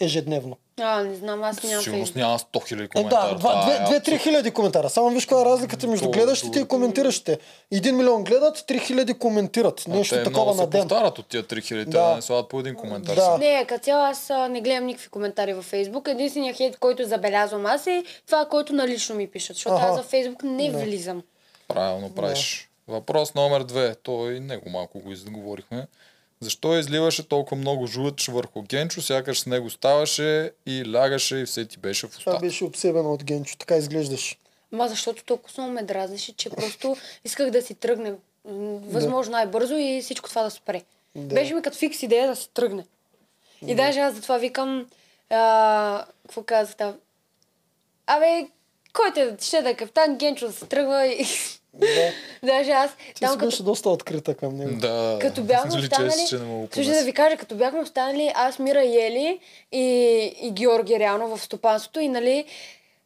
ежедневно? А, не знам, аз нямам Сигурно фейсбук. няма 100 хиляди Е, коментара. да, е 2-3 абсурд. хиляди коментара. Само виж каква е разликата между гледащите и коментиращите. Един милион гледат, 3 хиляди коментират. А Нещо те такова много на ден. повтарят от тия 3000, Да. да. не слагат по един коментар. Да. Не, като цяло аз не гледам никакви коментари във Фейсбук. Единственият хейт, който забелязвам аз е това, който налично ми пишат. Защото Аха. аз във Фейсбук не влизам. Правилно правиш. Въпрос номер две. Той него малко го изговорихме. Защо изливаше толкова много жлъч върху Генчо, сякаш с него ставаше и лягаше и все ти беше в Това устата. беше обсебено от Генчо. Така изглеждаш. Ма защото толкова много ме дразнеше, че просто исках да си тръгне възможно най-бързо и всичко това да спре. Да. Беше ми като фикс идея да си тръгне. И даже аз затова викам, а, какво казах там? Абе, който е, ще да е каптан, Генчо да се тръгва и... Да. даже аз Ти там си като беше доста открита към него. Да, Като бяхме останали, че слушай да ви кажа, като бяхме останали, аз, Мира и Ели и, и Георги реално в стопанството и нали,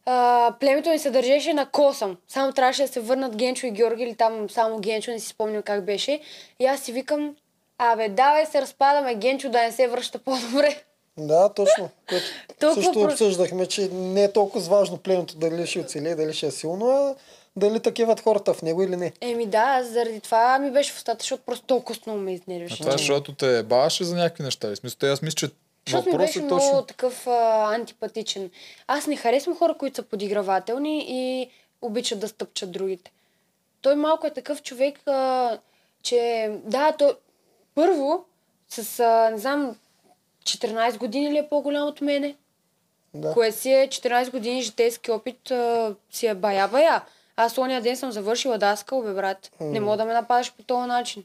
а, племето ни се държеше на косъм. Само трябваше да се върнат Генчо и Георги или там само Генчо, не си спомням как беше. И аз си викам, абе, давай се разпадаме Генчо да не се връща по-добре. Да, точно. Което Толкова също про- обсъждахме, че не е толкова важно племето дали ще оцелее, дали ще е силно, а дали такиват хората в него или не. Еми да, аз заради това ми беше в устата, защото просто толкова много ме А изнервяше. това е, защото те баваше за някакви неща. И смисъл, аз мисля, че Защото ми въпросът беше е много точно... такъв а, антипатичен. Аз не харесвам хора, които са подигравателни и обичат да стъпчат другите. Той малко е такъв човек, а, че да, той първо с, а, не знам, 14 години ли е по-голям от мене? Да. Кое си е 14 години житейски опит, а, си е бая-бая. Аз ония ден съм завършила даскал, бе, брат. Не мога да ме нападаш по този начин.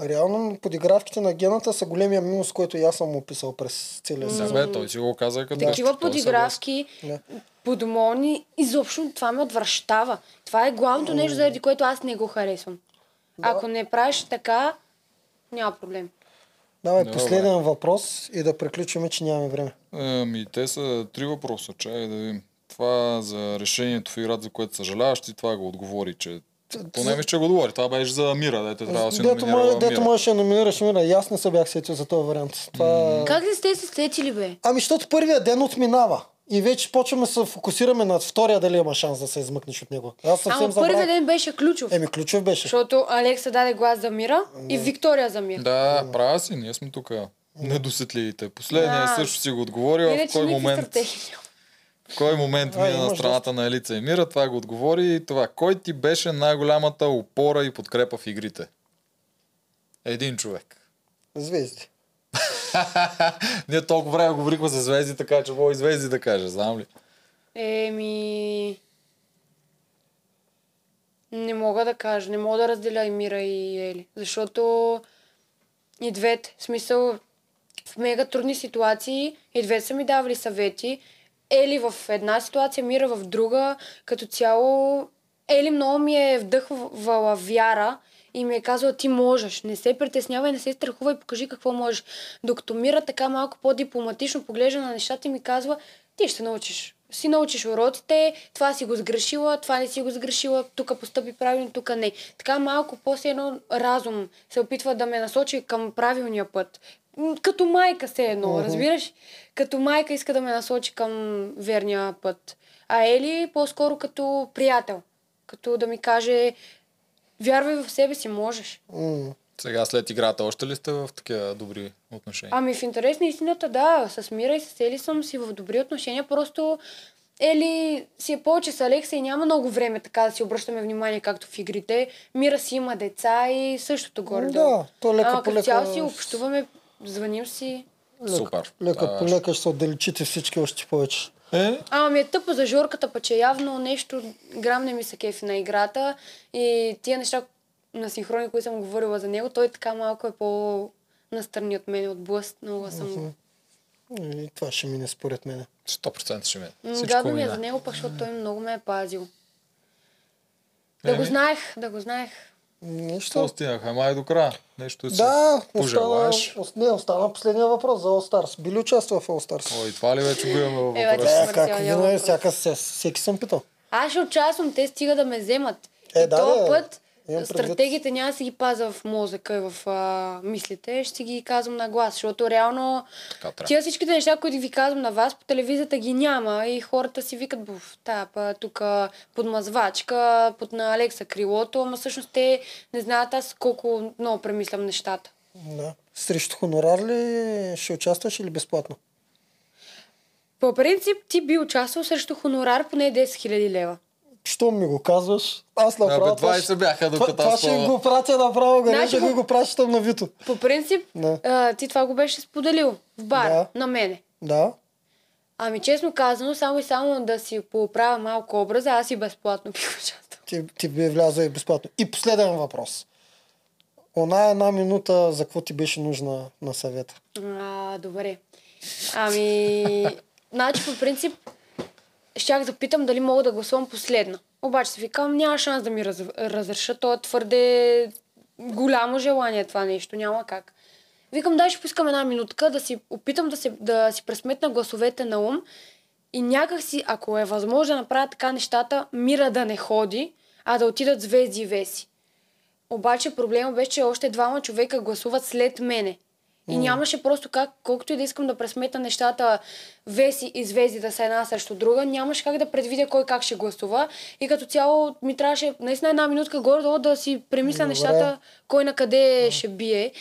Реално подигравките на гената са големия минус, който и аз съм описал през целия си. Да, бе, той си го каза като Такива подигравки, Да. подмолни, изобщо това ме отвръщава. Това е главното нещо, заради което аз не го харесвам. Ако не правиш така, няма проблем. Давай Добре. последен въпрос и да приключим, че нямаме време. Ами, те са три въпроса. Чай да видим. Това за решението в играта, за което съжаляваш, ти това го отговори, че... Поне мисля, че го отговори. Това беше за Мира, дете трябва да си Дето, номинирала може, дето Мира. можеш да номинираш мира. И аз не се бях сетил за този вариант. Това... Как ли сте се сетили, бе? Ами, защото първия ден отминава. И вече почваме да се фокусираме на втория дали има шанс да се измъкнеш от него. Аз съвсем Ама забравих. първият ден беше ключов. Еми, ключов беше. Защото Алекса даде глас за Мира и Виктория за Мира. Да, права си, ние сме тук недосетливите. Последния Да. също си го отговорил, в кой момент, в кой момент мина на страната на Елица и Мира, това го отговори и това. Кой ти беше най-голямата опора и подкрепа в игрите? Един човек. Звезди. Ние толкова време говорихме за звезди, така че мога и звезди да кажа, знам ли? Еми... Не мога да кажа, не мога да разделя и Мира и Ели. Защото и двете, в смисъл, в мега трудни ситуации и двете са ми давали съвети. Ели в една ситуация, Мира в друга. Като цяло, Ели много ми е вдъхвала вяра и ми е казала, ти можеш, не се притеснявай, не се страхувай, покажи какво можеш. Докато Мира така малко по-дипломатично поглежда на нещата и ми казва, ти ще научиш. Си научиш уроците, това си го сгрешила, това не си го сгрешила, тук постъпи правилно, тук не. Така малко после едно разум се опитва да ме насочи към правилния път. Като майка се едно, Мгм. разбираш? Като майка иска да ме насочи към верния път. А Ели по-скоро като приятел. Като да ми каже, вярвай в себе си, можеш. М. Сега след играта още ли сте в такива добри отношения? Ами в интерес на истината, да, с Мира и с Ели съм си в добри отношения, просто Ели си е повече с Алекса и няма много време така да си обръщаме внимание, както в игрите. Мира си има деца и същото горе. Да, то лека Ама като цяло си общуваме, звъним си. Супер. Лека по лека ще се отдалечите всички още повече. Е, Ама ми е тъпо за Жорката, пък че явно нещо грам не ми се кефи на играта и тия неща на синхрони, които съм говорила за него, той така малко е по-настрани от мен, отблъснала съм. го. И това ще мине според мен. 100% ще мине. Гадно ми е за него, пък защото той много ме е пазил. Да го знаех, да го знаех. Нищо. Що стигнаха? Май до края. Нещо си Да, остана, не, остана последния въпрос за All Stars. Би ли участвал в All Stars? Ой, това ли вече го имаме Е, въпроса? вече Е, как винаги, въпрос. всяка, се- всеки съм питал. Аз ще участвам, те стига да ме вземат. Е, и да, този път имам предвид. стратегиите няма да си ги пазя в мозъка и в а, мислите, ще ги казвам на глас, защото реално тия всичките неща, които ви казвам на вас, по телевизията ги няма и хората си викат, буф, тая па, тук подмазвачка, под на Алекса крилото, ама всъщност те не знаят аз колко много премислям нещата. Да. Срещу хонорар ли ще участваш или безплатно? По принцип, ти би участвал срещу хонорар поне 10 000 лева. Що ми го казваш? Аз направо... Абе, това 20 ще- бяха, Това, докато това ще това- го пратя направо, гаража, Значи ще го- го пращам на Вито. По принцип, Да. а, ти това го беше споделил в бар Да. на мене. Да. Ами честно казано, само и само да си поправя малко образа, аз и безплатно бих участвал. Ти, ти би вляза и безплатно. И последен въпрос. Она една минута, за какво ти беше нужна на съвета? А, добре. Ами, значи по принцип, щях да питам дали мога да гласувам последна. Обаче си викам, няма шанс да ми раз, разреша, то е твърде голямо желание това нещо, няма как. Викам, дай ще поискам една минутка да си опитам да, се, да си пресметна гласовете на ум и някак си, ако е възможно да направя така нещата, мира да не ходи, а да отидат звезди и веси. Обаче проблема беше, че още двама човека гласуват след мене. И нямаше просто как, колкото и да искам да пресмета нещата, Веси и Звезди да са една срещу друга, нямаше как да предвидя кой как ще гласува. И като цяло ми трябваше наистина една минутка горе-долу да си премисля Добре. нещата, кой на къде ще бие.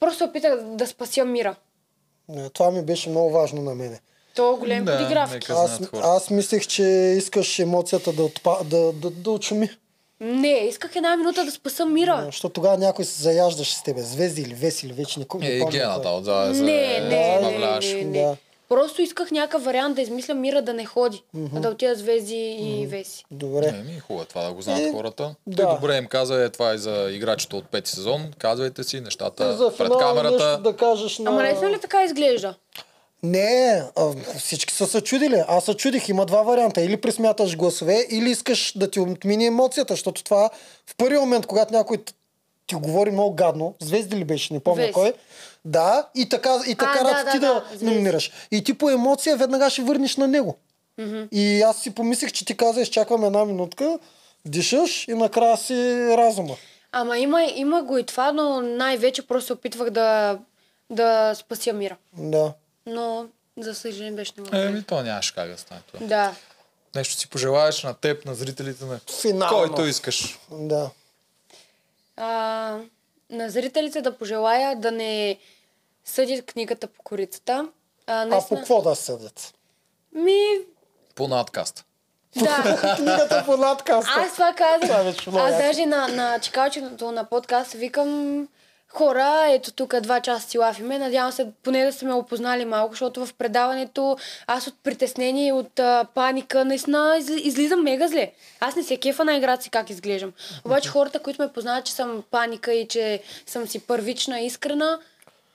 Просто опитах да спася мира. Е, Това ми беше много важно на мене. То е голем Да, подигравки. Аз, аз мислех, че искаш емоцията да, отпа, да, да, да отшуми. Не, исках една минута да спаса мира. Защото тогава някой се заяждаше с тебе. Звезди или веси или вече никой Е, и гената отзад се Не, не, забавляваш. не, не, не. Да. Просто исках някакъв вариант да измисля мира да не ходи, а да отида звезди и веси. Добре. Еми, хубаво е това да го знаят Е, хората. да. Той добре им каза, е, това е за играчите от пети сезон. Казвайте си нещата За пред камерата. нещо да кажеш на... Ама наистина ли така изглежда? Не, а, всички са се чудили. Аз се чудих. Има два варианта. Или присмяташ гласове, или искаш да ти отмине емоцията, защото това в първия момент, когато някой ти говори много гадно, звезди ли беше, не помня Веси. кой, да, и така, и така А, да, рад да, ти да, да, звезди. номинираш. И ти по емоция веднага ще върнеш на него. И аз си помислих, че ти каза, изчаквам една минутка, дишаш и накрая си разума. Ама има, има го и това, но най-вече просто опитвах да, да спася мира. Да. Но, за съжаление, беше невъзможно. Еми, то нямаше как да стане това. Да. Нещо си пожелаеш на теб, на зрителите, на Финално. който искаш. Да. А, на зрителите да пожелая да не съдят книгата по корицата. А, А по наистина- какво да съдят? Ми, По надкаст. да. Книгата по надкаста. Аз това беше много Аз даже на, на чекалчето на подкаст викам хора, ето тук два часа си лафиме. Надявам се поне да сте ме опознали малко, защото в предаването аз от притеснение и от а, паника наистина из, излизам мега зле. Аз не се кефа на играта си как изглеждам. Обаче хората, които ме познават, че съм паника и че съм си първична, искрена,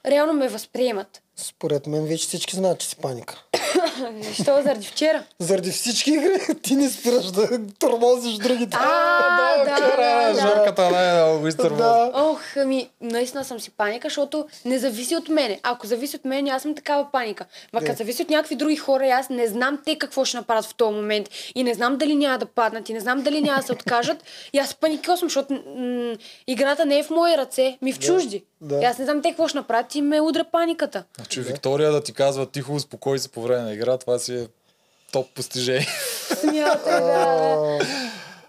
реално ме възприемат. Според мен вече всички знаят, че си паника. Защо? Заради вчера. Заради всички игри ти не спираш да тормозиш другите. А, да, да, да. Жорката не е много изтърва. да. Ох, ами, наистина съм си паника, защото не зависи от мене. Ако зависи от мен, аз съм такава паника. Ма като зависи от някакви други хора, аз не знам те какво ще направят в този момент. И не знам дали няма да паднат, и не знам дали няма да се откажат. И аз паникосвам, защото м- играта не е в мои ръце, ми в чужди. Да. И аз не знам те какво ще направят и ме удря паниката. Значи Виктория да ти казва тихо, успокой се по време на игра, това си е топ постижение. Смятай, да, да.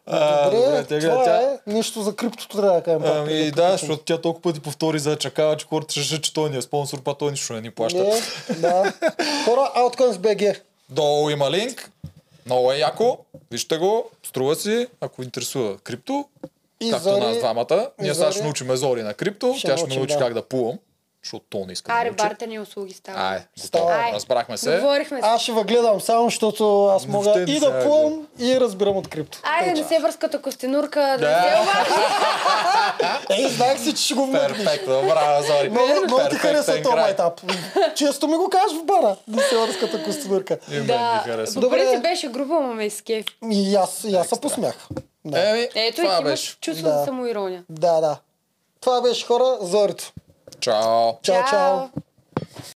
А, Добре, това тя- е нещо за криптото трябва да кажем. Ами да, защото тя толкова пъти повтори за чакава, че хората ще че той ни е спонсор, па той нищо не ни плаща. Не, да. Хора, Outcoins BG. Долу има линк. Много е яко. Вижте го. Струва си, ако интересува крипто. И както Зори- нас двамата. и Ние сега ще Зори- научим Зори на крипто. Ще Тя ще ме научи да. как да плувам. Защото то не иска да Аре, научи. бартени услуги става. Ай, Става. готово. Ай. Разбрахме се. Говорихме се. Аз ще въгледам само, защото аз мога Въобще не и да плувам и разбирам от крипто. Айде, Тъй, не се връз като костенурка, да, Да. не Ей, знаех си, че ще го вмъкнеш. Перфектно, браво, Зори. Много, много ти хареса този край. етап. Често ми го кажеш в бара. Да се върската костенурка. Да, Добре. принцип беше грубо, ама ме изкеф. И аз, и аз се посмях. Да. Еми, Ето и това ти беше. имаш чувство Да. за самоирония. да, да. Това беше хора, Зорито. Чао. Чао, чао.